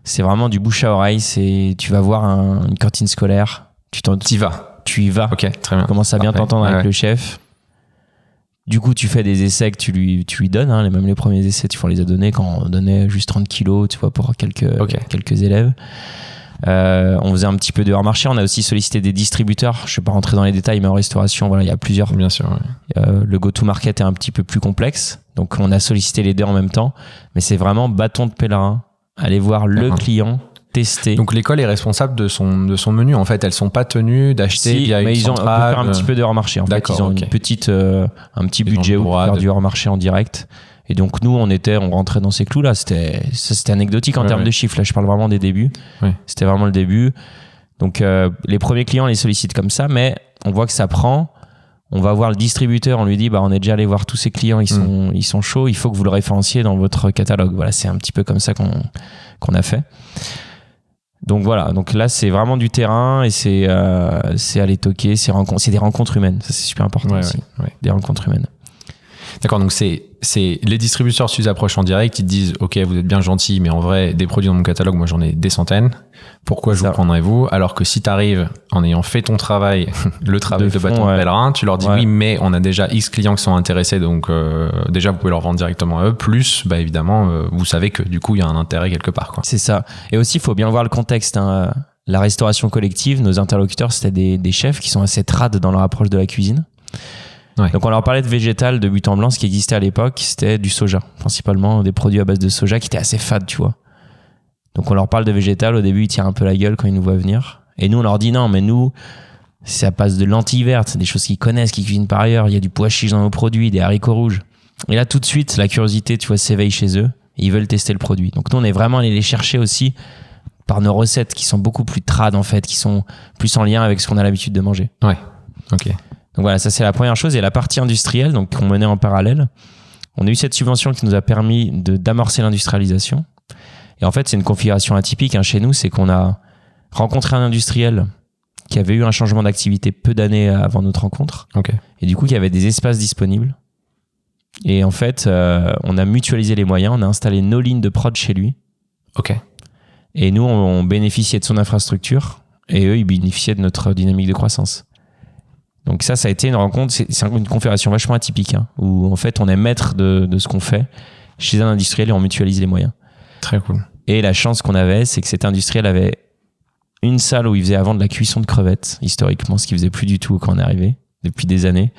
Speaker 1: c'est vraiment du bouche à oreille. C'est tu vas voir un- une cantine scolaire, tu t'en,
Speaker 2: T'y vas.
Speaker 1: tu y vas,
Speaker 2: Ok, très bien.
Speaker 1: tu commences à bien t'entendre avec
Speaker 2: ouais.
Speaker 1: le chef. Du coup, tu fais des essais que tu lui, tu lui donnes. Hein, les- même les premiers essais, tu on les a donnés quand on donnait juste 30 kilos, tu vois, pour quelques, élèves. Euh, on faisait un petit peu de hors marché. On a aussi sollicité des distributeurs. Je ne vais pas rentrer dans les détails, mais en restauration, voilà, il y a plusieurs.
Speaker 2: Bien sûr. ouais.
Speaker 1: Euh, le go-to-market est un petit peu plus complexe. Donc, on a sollicité les deux en même temps. Mais c'est vraiment bâton de pèlerin. Aller voir le client, tester.
Speaker 2: Donc l'école est responsable de son, de son menu. En fait, elles sont pas tenues d'acheter
Speaker 1: Si,
Speaker 2: via
Speaker 1: mais
Speaker 2: une
Speaker 1: ils ont on
Speaker 2: centrale.
Speaker 1: faire un petit peu de hors marché. En fait,
Speaker 2: D'accord,
Speaker 1: ils ont une petite, euh, un petit
Speaker 2: ont
Speaker 1: budget
Speaker 2: droit
Speaker 1: faire
Speaker 2: de-
Speaker 1: du hors marché en direct. Et donc nous, on était, on rentrait dans ces clous là. C'était, c'était anecdotique en
Speaker 2: Ouais,
Speaker 1: termes
Speaker 2: ouais.
Speaker 1: de chiffres. Là, je parle vraiment des débuts.
Speaker 2: Ouais.
Speaker 1: C'était vraiment le début. Donc euh, les premiers clients les sollicitent comme ça, mais on voit que ça prend. On va voir le distributeur, on lui dit bah on est déjà allé voir tous ces clients, ils sont ils sont chauds, il faut que vous le référenciez dans votre catalogue. Voilà, c'est un petit peu comme ça qu'on qu'on a fait. Donc voilà, donc là c'est vraiment du terrain et c'est euh, c'est aller toquer, c'est des rencontres humaines, ça c'est super important
Speaker 2: Ouais,
Speaker 1: aussi,
Speaker 2: ouais, ouais.
Speaker 1: des rencontres humaines.
Speaker 2: D'accord, donc c'est, c'est les distributeurs s'ils approchent en direct, ils te disent ok vous êtes bien gentil, mais en vrai des produits dans mon catalogue, moi j'en ai des centaines. Pourquoi je vous prendrais vous? Alors que si tu arrives en ayant fait ton travail, le travail de,
Speaker 1: De fond,
Speaker 2: bâton de pèlerin, tu leur dis
Speaker 1: Ouais.
Speaker 2: oui, mais on a déjà X clients qui sont intéressés, donc euh, déjà vous pouvez leur vendre directement à eux. Plus, bah évidemment, euh, vous savez que du coup il y a un intérêt quelque part.
Speaker 1: C'est ça. Et aussi, il faut bien voir le contexte. hein. La restauration collective, nos interlocuteurs, c'était des, des chefs qui sont assez trades dans leur approche de la cuisine.
Speaker 2: Ouais.
Speaker 1: Donc on leur parlait de végétal, de but en blanc, ce qui existait à l'époque, c'était du soja, principalement des produits à base de soja qui étaient assez fades, tu vois. Donc on leur parle de végétal, au début ils tirent un peu la gueule quand ils nous voient venir. Et nous on leur dit non, mais nous, ça passe de lentilles vertes, des choses qu'ils connaissent, qu'ils cuisinent par ailleurs, il y a du pois chiche dans nos produits, des haricots rouges. Et là tout de suite, la curiosité, tu vois, s'éveille chez eux, et ils veulent tester le produit. Donc nous on est vraiment allé les chercher aussi par nos recettes qui sont beaucoup plus trad en fait, qui sont plus en lien avec ce qu'on a l'habitude de manger.
Speaker 2: Ouais. Ok.
Speaker 1: Donc voilà, ça c'est la première chose. Et la partie industrielle, donc qu'on menait en parallèle, on a eu cette subvention qui nous a permis d'amorcer l'industrialisation. Et en fait, c'est une configuration atypique hein, chez nous, c'est qu'on a rencontré un industriel qui avait eu un changement d'activité peu d'années avant notre rencontre,
Speaker 2: Ok.
Speaker 1: et du coup qui avait des espaces disponibles. Et en fait, euh, on a mutualisé les moyens, on a installé nos lignes de prod chez lui,
Speaker 2: Ok.
Speaker 1: et nous, on, on bénéficiait de son infrastructure, et eux, ils bénéficiaient de notre dynamique de croissance. Donc ça, ça a été une rencontre, c'est une configuration vachement atypique, hein, où en fait, on est maître de, de ce qu'on fait chez un industriel et on mutualise les moyens.
Speaker 2: Très cool.
Speaker 1: Et la chance qu'on avait, c'est que cet industriel avait une salle où il faisait avant de la cuisson de crevettes, historiquement, ce qu'il faisait plus du tout quand on est arrivé, depuis des années.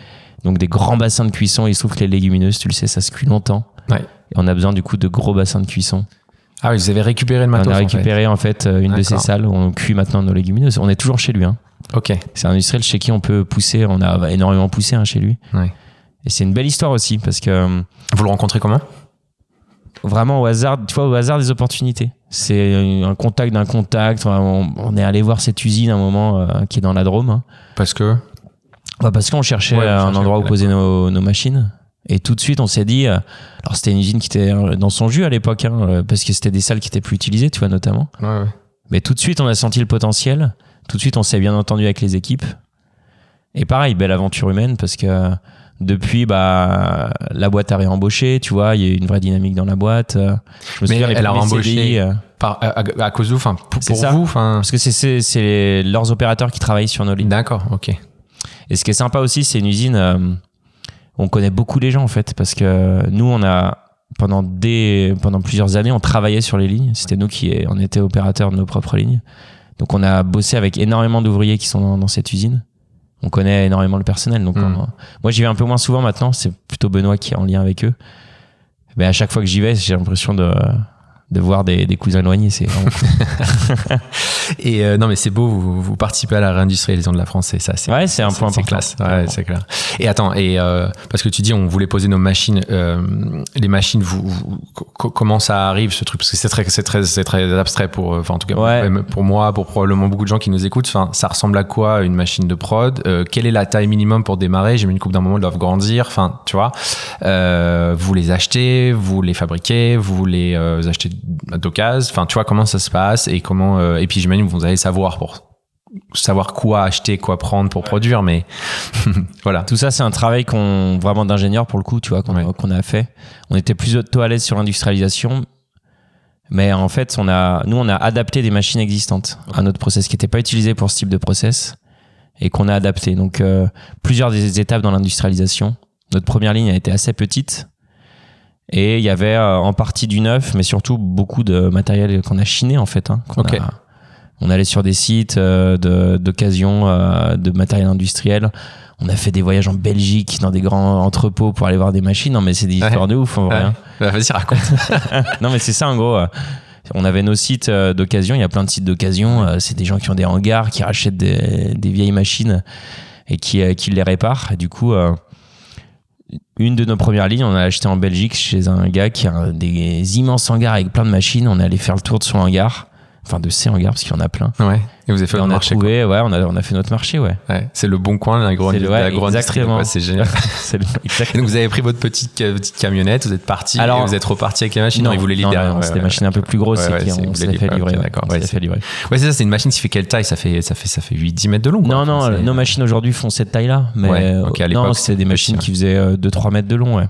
Speaker 1: Donc des grands bassins de cuisson, il se trouve que les légumineuses, tu le sais, ça se cuit longtemps.
Speaker 2: Ouais.
Speaker 1: Et on a besoin du coup de gros bassins de cuisson.
Speaker 2: Ah oui, vous avez récupéré le matos.
Speaker 1: on a
Speaker 2: en fait.
Speaker 1: récupéré en fait, euh, une de ces salles où on cuit maintenant nos légumineuses. On est toujours chez lui. Hein.
Speaker 2: Ok.
Speaker 1: C'est un industriel chez qui on peut pousser. On a énormément poussé hein, chez lui.
Speaker 2: Ouais.
Speaker 1: Et c'est une belle histoire aussi parce que euh,
Speaker 2: Vous le rencontrez comment?
Speaker 1: vraiment au hasard, tu vois, au hasard des opportunités. C'est un contact d'un contact. On, on est allé voir cette usine à un moment euh, qui est dans la Drôme. hein.
Speaker 2: Parce que?
Speaker 1: Bah, parce qu'on cherchait
Speaker 2: Ouais,
Speaker 1: un endroit où poser nos, nos machines. Et tout de suite, on s'est dit. euh, alors, c'était une usine qui était euh, dans son jus à l'époque, hein, euh, parce que c'était des salles qui étaient plus utilisées, tu vois, notamment.
Speaker 2: Ouais, ouais.
Speaker 1: Mais tout de suite, on a senti le potentiel. Tout de suite, on s'est bien entendu avec les équipes. Et pareil, belle aventure humaine parce que depuis, bah, la boîte a réembauché, tu vois, il y a eu une vraie dynamique dans la boîte. Je me
Speaker 2: Mais
Speaker 1: souviens, les
Speaker 2: elle a réembauché Par, à, cause de vous, enfin, pour,
Speaker 1: C'est
Speaker 2: pour
Speaker 1: ça.
Speaker 2: vous, enfin.
Speaker 1: parce que c'est- c'est leurs opérateurs qui travaillent sur nos lignes.
Speaker 2: D'accord, ok.
Speaker 1: Et ce qui est sympa aussi, c'est une usine on connaît beaucoup les gens en fait, parce que nous, on a pendant des pendant plusieurs années, on travaillait sur les lignes. C'était nous qui on était opérateurs de nos propres lignes. Donc on a bossé avec énormément d'ouvriers qui sont dans, dans cette usine. On connaît énormément le personnel. Donc
Speaker 2: Mm.
Speaker 1: on- moi j'y vais un peu moins souvent maintenant. C'est plutôt Benoît qui est en lien avec eux. Mais à chaque fois que j'y vais, j'ai l'impression de de voir des, des cousins éloignés. C'est vraiment cool.
Speaker 2: Et euh, non, mais c'est beau, vous, vous participez à la réindustrialisation de la France, et ça, c'est
Speaker 1: Ouais, c'est un point
Speaker 2: C'est
Speaker 1: important.
Speaker 2: classe, ouais, c'est clair. Et attends, et euh, parce que tu dis, on voulait poser nos machines, euh, les machines, vous, vous- co- comment ça arrive ce truc? Parce que c'est très, c'est très, c'est très abstrait pour, euh, enfin en tout cas
Speaker 1: Ouais.
Speaker 2: pour, pour moi, pour probablement beaucoup de gens qui nous écoutent. Enfin, ça ressemble à quoi une machine de prod? Euh, Quelle est la taille minimum pour démarrer? J'ai mis une coupe d'un moment, elles doivent grandir. Enfin, tu vois, euh, vous les achetez, vous les fabriquez, vous les euh, achetez d'occasion. Enfin, tu vois comment ça se passe et comment. euh, et puis j'imagine que vous allez savoir pour savoir quoi acheter, quoi prendre pour produire, mais voilà.
Speaker 1: Tout ça, c'est un travail qu'on vraiment d'ingénieur pour le coup, tu vois, qu'on
Speaker 2: Ouais.
Speaker 1: a fait. On était plus auto à l'aise sur l'industrialisation, mais en fait, on a, nous, on a adapté des machines existantes à notre process qui n'étaient pas utilisées pour ce type de process et qu'on a adapté. Donc, euh, plusieurs des étapes dans l'industrialisation. Notre première ligne a été assez petite et il y avait euh, en partie du neuf, mais surtout beaucoup de matériel qu'on a chiné en fait. hein, qu'on
Speaker 2: Ok.
Speaker 1: a- on allait sur des sites euh, de- d'occasion euh, de matériel industriel. On a fait des voyages en Belgique dans des grands entrepôts pour aller voir des machines. Non, mais c'est des
Speaker 2: Ouais.
Speaker 1: histoires de ouf en vrai.
Speaker 2: Ouais.
Speaker 1: hein.
Speaker 2: Bah, Vas-y, raconte.
Speaker 1: Non, mais c'est ça en gros. On avait nos sites d'occasion. Il y a plein de sites d'occasion. C'est des gens qui ont des hangars, qui rachètent des, des vieilles machines et qui, qui les réparent. Et du coup, euh, une de nos premières lignes, on a acheté en Belgique chez un gars qui a des immenses hangars avec plein de machines. On est allé faire le tour de son hangar. Enfin, de ses hangars, parce qu'il y en a plein.
Speaker 2: ouais. Et vous avez fait
Speaker 1: Et on a
Speaker 2: marché.
Speaker 1: trouvé, ouais, on a, on a fait notre marché, ouais.
Speaker 2: Ouais. C'est le bon coin de l'agro-
Speaker 1: C'est le-
Speaker 2: de
Speaker 1: ouais.
Speaker 2: C'est génial.
Speaker 1: C'est le-
Speaker 2: Et
Speaker 1: exactement.
Speaker 2: donc vous avez pris votre petite, euh, petite camionnette, vous êtes parti,
Speaker 1: Alors-
Speaker 2: et vous êtes reparti avec les machines. Non, ils
Speaker 1: non,
Speaker 2: libérer.
Speaker 1: non,
Speaker 2: ouais,
Speaker 1: c'est des machines un peu plus grosses, c'est
Speaker 2: c'est-
Speaker 1: on
Speaker 2: vous
Speaker 1: se
Speaker 2: les
Speaker 1: les fait livrer.
Speaker 2: d'accord,
Speaker 1: les
Speaker 2: c'est-
Speaker 1: fait livrer.
Speaker 2: Ouais, c'est ça, c'est une machine qui fait quelle taille? Ça fait, ça fait, ça fait 8-10 mètres de long.
Speaker 1: Non, non,
Speaker 2: c'est-
Speaker 1: nos machines aujourd'hui font cette taille-là. Mais euh, non,
Speaker 2: l'époque,
Speaker 1: c'était des machines qui faisaient 2-3 mètres de long, ouais.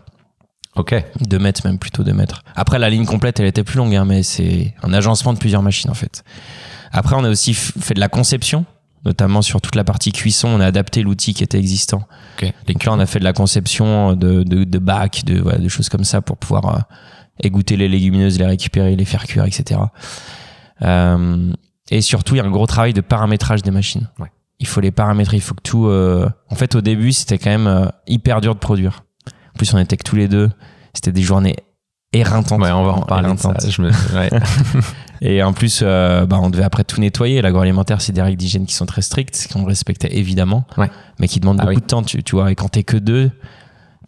Speaker 2: Ok.
Speaker 1: 2 mètres, même plutôt 2 mètres. Après, la ligne complète, elle était plus longue, hein, mais c'est un agencement de plusieurs machines, en fait. Après, on a aussi fait de la conception, notamment sur toute la partie cuisson. On a adapté l'outil qui était existant.
Speaker 2: Ok.
Speaker 1: Donc là, on a fait de la conception de, de, de bacs, de, voilà, de choses comme ça pour pouvoir euh, égoutter les légumineuses, les récupérer, les faire cuire, etc. Euh, et surtout, il y a un gros travail de paramétrage des machines.
Speaker 2: Ouais.
Speaker 1: il faut les paramétrer, il faut que tout. euh, En fait, au début, c'était quand même euh, hyper dur de produire. En plus, on était que tous les deux. C'était des journées éreintantes.
Speaker 2: Ouais, on va en parler. Je me- ouais.
Speaker 1: Et en plus, euh, bah, on devait après tout nettoyer. L'agroalimentaire, c'est des règles d'hygiène qui sont très strictes, qu'on respectait évidemment,
Speaker 2: Ouais.
Speaker 1: mais qui demandent
Speaker 2: Ah
Speaker 1: beaucoup
Speaker 2: oui.
Speaker 1: de temps, tu, tu vois. Et quand t'es que deux,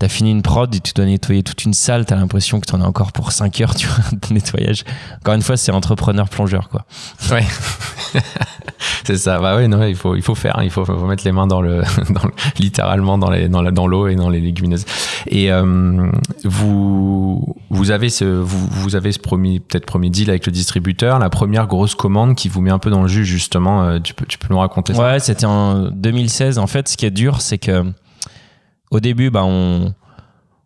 Speaker 1: t'as fini une prod et tu dois nettoyer toute une salle, t'as l'impression que t'en as encore pour 5 heures, tu vois, de nettoyage. Encore une fois, c'est entrepreneur-plongeur, quoi.
Speaker 2: Ouais. c'est ça. Bah ouais, non, il faut, il faut faire. hein. Il faut, faut mettre les mains dans le, dans le- littéralement dans les, dans la, dans l'eau et dans les légumineuses. Et euh, vous, vous avez ce, vous, vous avez ce premier, peut-être premier deal avec le distributeur, la première grosse commande qui vous met un peu dans le jus justement. euh, tu peux, tu peux nous raconter ça?
Speaker 1: Ouais, c'était en 2016. En fait, ce qui est dur, c'est que au début, bah, on,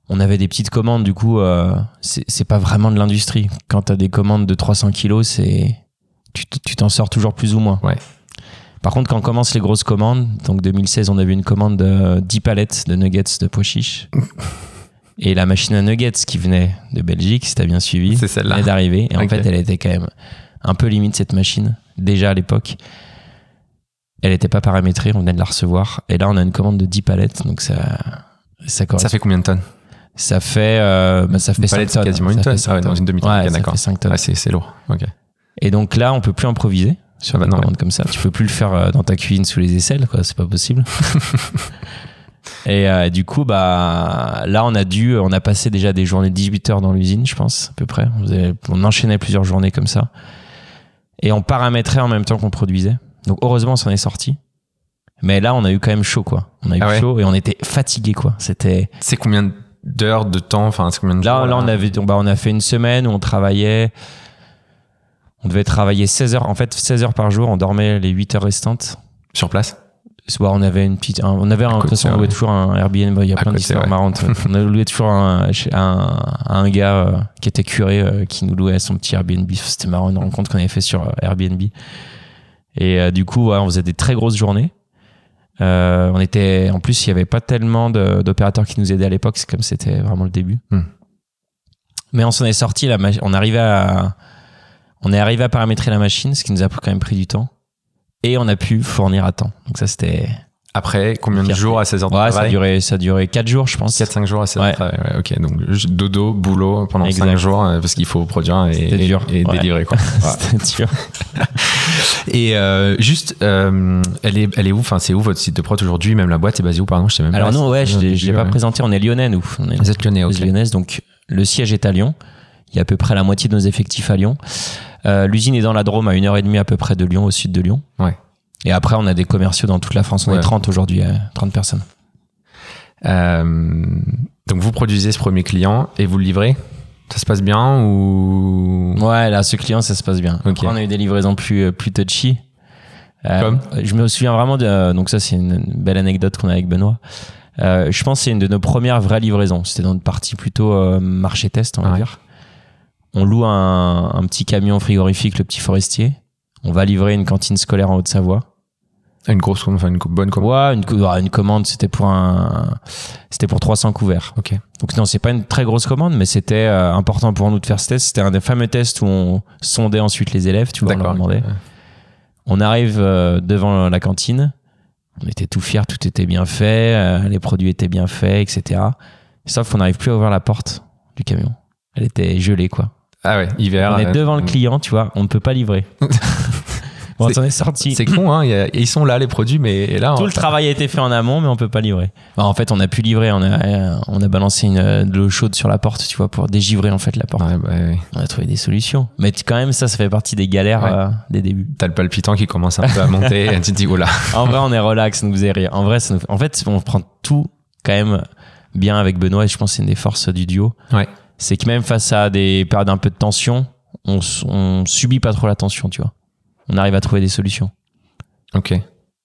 Speaker 1: on avait des petites commandes. Du coup, euh, c'est pas vraiment de l'industrie. Quand t'as des commandes de 300 kilos, c'est tu tu t'en sors toujours plus ou moins.
Speaker 2: Ouais.
Speaker 1: Par contre, quand on commence les grosses commandes, donc 2016, on avait une commande de 10 palettes de nuggets de pois chiches. Et la machine à nuggets qui venait de Belgique, si t'as bien suivi,
Speaker 2: celle-là.
Speaker 1: venait d'arriver. Et en fait, elle était quand même un peu limite cette machine, déjà à l'époque. Elle n'était pas paramétrée, on venait de la recevoir. Et là, on a une commande de 10 palettes, donc ça, ça correspond.
Speaker 2: Ça fait combien de tonnes
Speaker 1: Ça fait, euh, bah, ça fait
Speaker 2: Une
Speaker 1: 5
Speaker 2: palette, c'est
Speaker 1: tonnes.
Speaker 2: quasiment
Speaker 1: Ça
Speaker 2: une tonne. Ah ouais, dans une demi-tonne.
Speaker 1: Ouais, ça fait 5 tonnes.
Speaker 2: Ouais, c'est, lourd.
Speaker 1: Et donc là, on peut plus improviser sur
Speaker 2: Bah
Speaker 1: une
Speaker 2: non,
Speaker 1: commande comme ça. Tu peux plus le faire euh, dans ta cuisine sous les aisselles, quoi. C'est pas possible. Et euh, du coup, bah là, on a dû, on a passé déjà des journées de 18 heures dans l'usine, je pense, à peu près. On, faisait- on enchaînait plusieurs journées comme ça. Et on paramétrait en même temps qu'on produisait. Donc heureusement, on s'en est sorti. Mais là, on a eu quand même chaud, quoi. On a eu
Speaker 2: Ah ouais
Speaker 1: chaud et on était fatigué, quoi. C'était
Speaker 2: C'est combien d'heures de temps Enfin, c'est combien de
Speaker 1: Là,
Speaker 2: jours
Speaker 1: là on, avait, bah, on a fait une semaine où on travaillait. On devait travailler 16 heures. En fait, 16 heures par jour. On dormait les 8 heures restantes.
Speaker 2: Sur place
Speaker 1: Soit on avait une petite, on avait un, façon, on louait toujours un Airbnb. Il y a
Speaker 2: À
Speaker 1: plein d'histoires marrantes. on a loué toujours un, un, un gars euh, qui était curé, euh, qui nous louait son petit Airbnb. C'était marrant, une rencontre qu'on avait fait sur euh, Airbnb. Et euh, du coup, ouais, on faisait des très grosses journées. Euh, on était, en plus, il y avait pas tellement d'opérateurs qui nous aidaient à l'époque, c'est comme c'était vraiment le début.
Speaker 2: Hmm.
Speaker 1: Mais on s'en est sorti, la on arrivait à, on est arrivé à paramétrer la machine, ce qui nous a quand même pris du temps. Et on a pu fournir à temps. Donc ça, c'était,
Speaker 2: Après, combien de jours à 16 heures de
Speaker 1: ouais, ça
Speaker 2: travail
Speaker 1: duré, ça a duré 4 jours, je pense.
Speaker 2: 4-5 jours à 16 heures
Speaker 1: Ouais.
Speaker 2: de travail. Ouais, ok, donc dodo, boulot pendant
Speaker 1: Exact.
Speaker 2: 5 jours euh, parce qu'il faut produire et,
Speaker 1: dur.
Speaker 2: et délivrer. Quoi.
Speaker 1: C'était dur.
Speaker 2: Et euh, juste, euh, elle, est, elle est où? Enfin, c'est où votre site de prod aujourd'hui? Même la boîte est basée où Pardon, je sais même
Speaker 1: Alors
Speaker 2: pas.
Speaker 1: non, ouais, je je l'ai pas présenté. On est lyonnais, nous. On est
Speaker 2: Vous êtes lyonnais, ok.
Speaker 1: entreprise lyonnaise, donc le siège est à Lyon. Il y a à peu près la moitié de nos effectifs à Lyon. Euh, L'usine est dans la Drôme, à une heure et demie à peu près de Lyon, au sud de Lyon.
Speaker 2: Ouais.
Speaker 1: Et après, on a des commerciaux dans toute la France. On
Speaker 2: Ouais.
Speaker 1: est 30 aujourd'hui, euh, 30 personnes.
Speaker 2: Euh, donc vous produisez ce premier client et vous le livrez? Ça se passe bien ou?
Speaker 1: Ouais, là, ce client, ça se passe bien. Après, on a eu des livraisons plus, euh, plus touchy. Euh,
Speaker 2: Comme?
Speaker 1: Je me souviens vraiment de. euh, Donc, ça, c'est une belle anecdote qu'on a avec Benoît. Euh, je pense que c'est une de nos premières vraies livraisons. C'était dans une partie plutôt euh, marché test, on va dire. On loue un, un petit camion frigorifique, le petit forestier. On va livrer une cantine scolaire en Haute-Savoie.
Speaker 2: Une grosse, commande, enfin une bonne commande.
Speaker 1: Ouais, une, une commande, c'était pour un, c'était pour 300 couverts.
Speaker 2: Ok.
Speaker 1: Donc non, c'est pas une très grosse commande, mais c'était euh, important pour nous de faire ce test. C'était un des fameux tests où on sondait ensuite les élèves, tu vois, on leur demandait. On arrive euh, devant la cantine, on était tout fiers, tout était bien fait, euh, les produits étaient bien faits, etc. Sauf qu'on n'arrive plus à ouvrir la porte du camion. Elle était gelée, quoi.
Speaker 2: Ah ouais, hiver.
Speaker 1: on est devant le client, tu vois, on ne peut pas livrer. bon, on s'en est sorti.
Speaker 2: C'est con, hein. il y a- ils sont là les produits, mais là.
Speaker 1: Tout
Speaker 2: on-
Speaker 1: le travail a été fait en amont, mais on peut pas livrer. Bah, en fait, on a pu livrer. On a, on a balancé une, de l'eau chaude sur la porte, tu vois, pour dégivrer en fait la porte.
Speaker 2: Ouais, bah, ouais.
Speaker 1: On a trouvé des solutions. Mais quand même, ça, ça fait partie des galères
Speaker 2: Ouais.
Speaker 1: euh, des débuts.
Speaker 2: T'as le palpitant qui commence un peu à monter et tu te dis, oh là.
Speaker 1: En vrai, on est relax, ça nous faisait rire. En vrai, ça nous- en fait, on prend tout quand même bien avec Benoît et je pense que c'est une des forces du duo.
Speaker 2: Ouais.
Speaker 1: C'est que même face à des périodes un peu de tension, on, on subit pas trop la tension, tu vois. On arrive à trouver des solutions.
Speaker 2: Ok.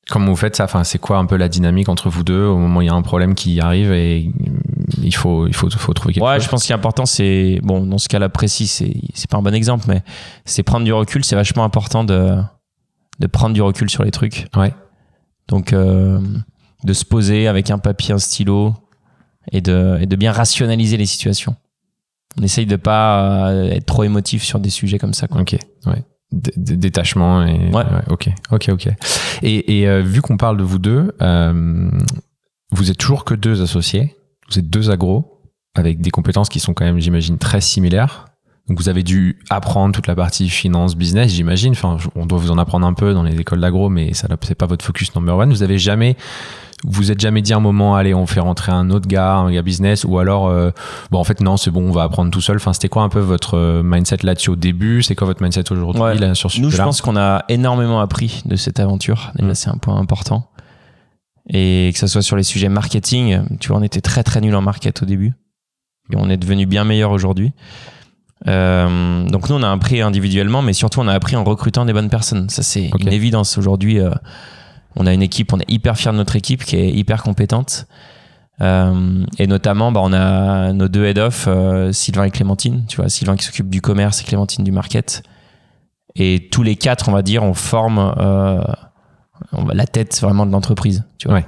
Speaker 2: Comment vous faites ça Enfin, c'est quoi un peu la dynamique entre vous deux au moment où il y a un problème qui arrive et mm, il faut, il faut, faut trouver quelque
Speaker 1: Ouais,
Speaker 2: chose
Speaker 1: je pense qu'il est important, c'est bon dans ce cas-là précis, c'est c'est pas un bon exemple, mais c'est prendre du recul. C'est vachement important de de prendre du recul sur les trucs.
Speaker 2: Ouais.
Speaker 1: Donc euh, de se poser avec un papier, un stylo et de et de bien rationaliser les situations. On essaye de pas euh, être trop émotif sur des sujets comme ça. Quoi.
Speaker 2: Ok. Ouais. Détachement et
Speaker 1: Ouais.
Speaker 2: ok ok ok. Et, et, euh, vu qu'on parle de vous deux euh, vous êtes toujours que deux associés. Vous êtes deux agros avec des compétences qui sont quand même j'imagine très similaires. Donc vous avez dû apprendre toute la partie finance business j'imagine. Enfin on doit vous en apprendre un peu dans les écoles d'agro mais ça c'est pas votre focus number one. Vous avez jamais vous êtes jamais dit un moment allez on fait rentrer un autre gars un gars business ou alors euh, bon en fait non c'est bon on va apprendre tout seul enfin c'était quoi un peu votre euh, mindset là-dessus au début? C'est quoi votre mindset aujourd'hui
Speaker 1: Ouais.
Speaker 2: là sur ce
Speaker 1: Nous, je pense qu'on a énormément appris de cette aventure. Déjà,
Speaker 2: Mm.
Speaker 1: c'est un point important. Et que ce soit sur les sujets marketing, tu vois, on était très très nul en market au début. Et on est devenu bien meilleur aujourd'hui. Euh, donc nous, on a appris individuellement, mais surtout, on a appris en recrutant des bonnes personnes. Ça, c'est une évidence. Aujourd'hui, euh, on a une équipe, on est hyper fiers de notre équipe qui est hyper compétente. Euh, et notamment, bah, on a nos deux head-off, euh, Sylvain et Clémentine. Tu vois, Sylvain qui s'occupe du commerce et Clémentine du market. Et tous les quatre, on va dire, on forme euh, on va- la tête vraiment de l'entreprise. Tu vois.
Speaker 2: Ouais.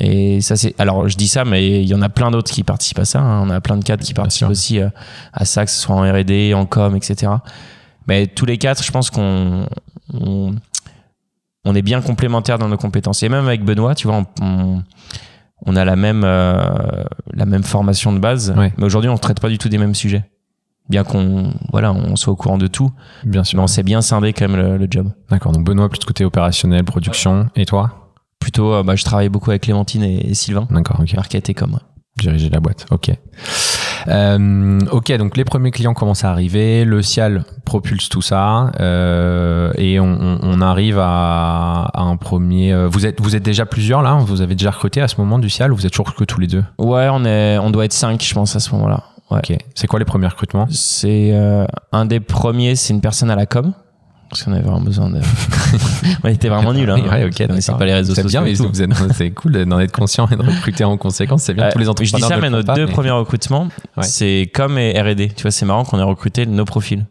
Speaker 1: Et ça, c'est. Alors, je dis ça, mais il y en a plein d'autres qui participent à ça. hein. On a plein de cadres qui
Speaker 2: Bien
Speaker 1: participent
Speaker 2: sûr.
Speaker 1: aussi à ça, que ce soit en R&D, en com, etc. Mais tous les quatre, je pense qu'on on, on est bien complémentaires dans nos compétences. Et même avec Benoît, tu vois, on, on, on a la même euh, la même formation de base,
Speaker 2: Ouais.
Speaker 1: mais aujourd'hui, on ne traite pas du tout des mêmes sujets. Bien qu'on voilà, on soit au courant de tout,
Speaker 2: bien sûr
Speaker 1: mais on sait bien scinder quand même le, le job.
Speaker 2: d'accord donc Benoît plus de côté opérationnel production et toi?
Speaker 1: Plutôt, euh, bah, je travaille beaucoup avec Clémentine et, et Sylvain,
Speaker 2: d'accord ok
Speaker 1: market et com.
Speaker 2: diriger la boîte. Ok. Euh, ok, donc les premiers clients commencent à arriver, le Cial propulse tout ça euh, et on, on- on arrive à, à un premier. euh, Vous êtes, vous êtes déjà plusieurs là Vous avez déjà recruté à ce moment du Cial ou vous êtes toujours que tous les deux?
Speaker 1: Ouais, on est, on doit être 5 je pense à ce moment-là. Ouais.
Speaker 2: Ok. C'est quoi les premiers recrutements?
Speaker 1: C'est euh, un des premiers, c'est une personne à la com. Parce qu'on avait vraiment besoin de. on était vraiment nuls. Hein.
Speaker 2: Ouais, ok. D'accord.
Speaker 1: pas les réseaux
Speaker 2: C'est
Speaker 1: sociaux.
Speaker 2: bien,
Speaker 1: et
Speaker 2: mais c'est cool d'en être conscient et de recruter en conséquence. C'est bien.
Speaker 1: Ouais,
Speaker 2: Tous les
Speaker 1: je
Speaker 2: entrepreneurs.
Speaker 1: dis ça, mais nos
Speaker 2: pas,
Speaker 1: deux
Speaker 2: mais-
Speaker 1: premiers recrutements,
Speaker 2: Ouais.
Speaker 1: c'est com et R&D. Tu vois, c'est marrant qu'on ait recruté nos profils.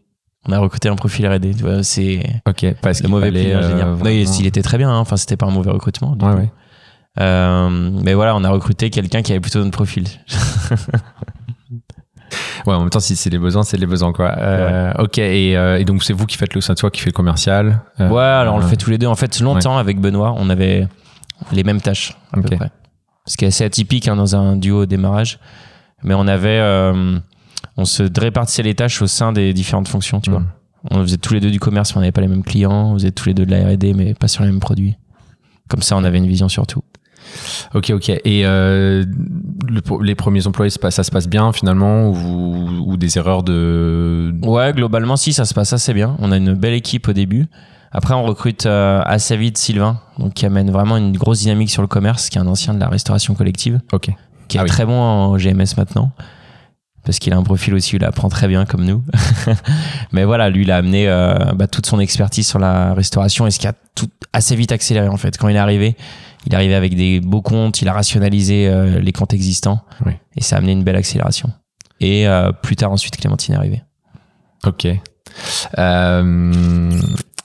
Speaker 1: On a recruté un profil R&D. Tu vois, c'est
Speaker 2: Ok. Parce
Speaker 1: le mauvais pli ingénieur.
Speaker 2: euh, vraiment-
Speaker 1: il était très bien. hein. Enfin, c'était pas un mauvais recrutement.
Speaker 2: ouais.
Speaker 1: Euh, mais voilà, on a recruté quelqu'un qui avait plutôt notre profil.
Speaker 2: Ouais, en même temps, si c'est les besoins, c'est les besoins, quoi. Euh, Ok, et, euh, et donc c'est vous qui faites le, c'est toi qui fait le commercial. euh,
Speaker 1: Ouais, alors on le
Speaker 2: euh,
Speaker 1: fait tous les deux. En fait, longtemps avec Benoît, on avait les mêmes tâches à peu près. Ce qui est assez atypique hein, dans un duo au démarrage. Mais on avait, on se répartissait les tâches au sein des différentes fonctions, tu vois. On faisait tous les deux du commerce, mais on n'avait pas les mêmes clients. On faisait tous les deux de la R&D, mais pas sur les mêmes produits. Comme ça, on avait une vision sur tout.
Speaker 2: Ok, ok. Et euh, le- les premiers employés, ça se passe bien finalement ou, des erreurs de.
Speaker 1: Ouais, globalement, si, ça se passe assez bien. On a une belle équipe au début. Après, on recrute euh, assez vite Sylvain, donc qui amène vraiment une grosse dynamique sur le commerce, qui est un ancien de la restauration collective.
Speaker 2: Ok.
Speaker 1: qui est
Speaker 2: Ah oui.
Speaker 1: très bon en GMS maintenant. Parce qu'il a un profil aussi où il apprend très bien comme nous. Mais voilà, lui, il a amené euh, bah, toute son expertise sur la restauration et ce qui a tout assez vite accéléré en fait. Quand il est arrivé, il arrivé avec des beaux comptes, il a rationalisé euh, les comptes existants
Speaker 2: Oui.
Speaker 1: et ça a amené une belle accélération. Et euh, plus tard ensuite, Clémentine est arrivée.
Speaker 2: Ok. Euh,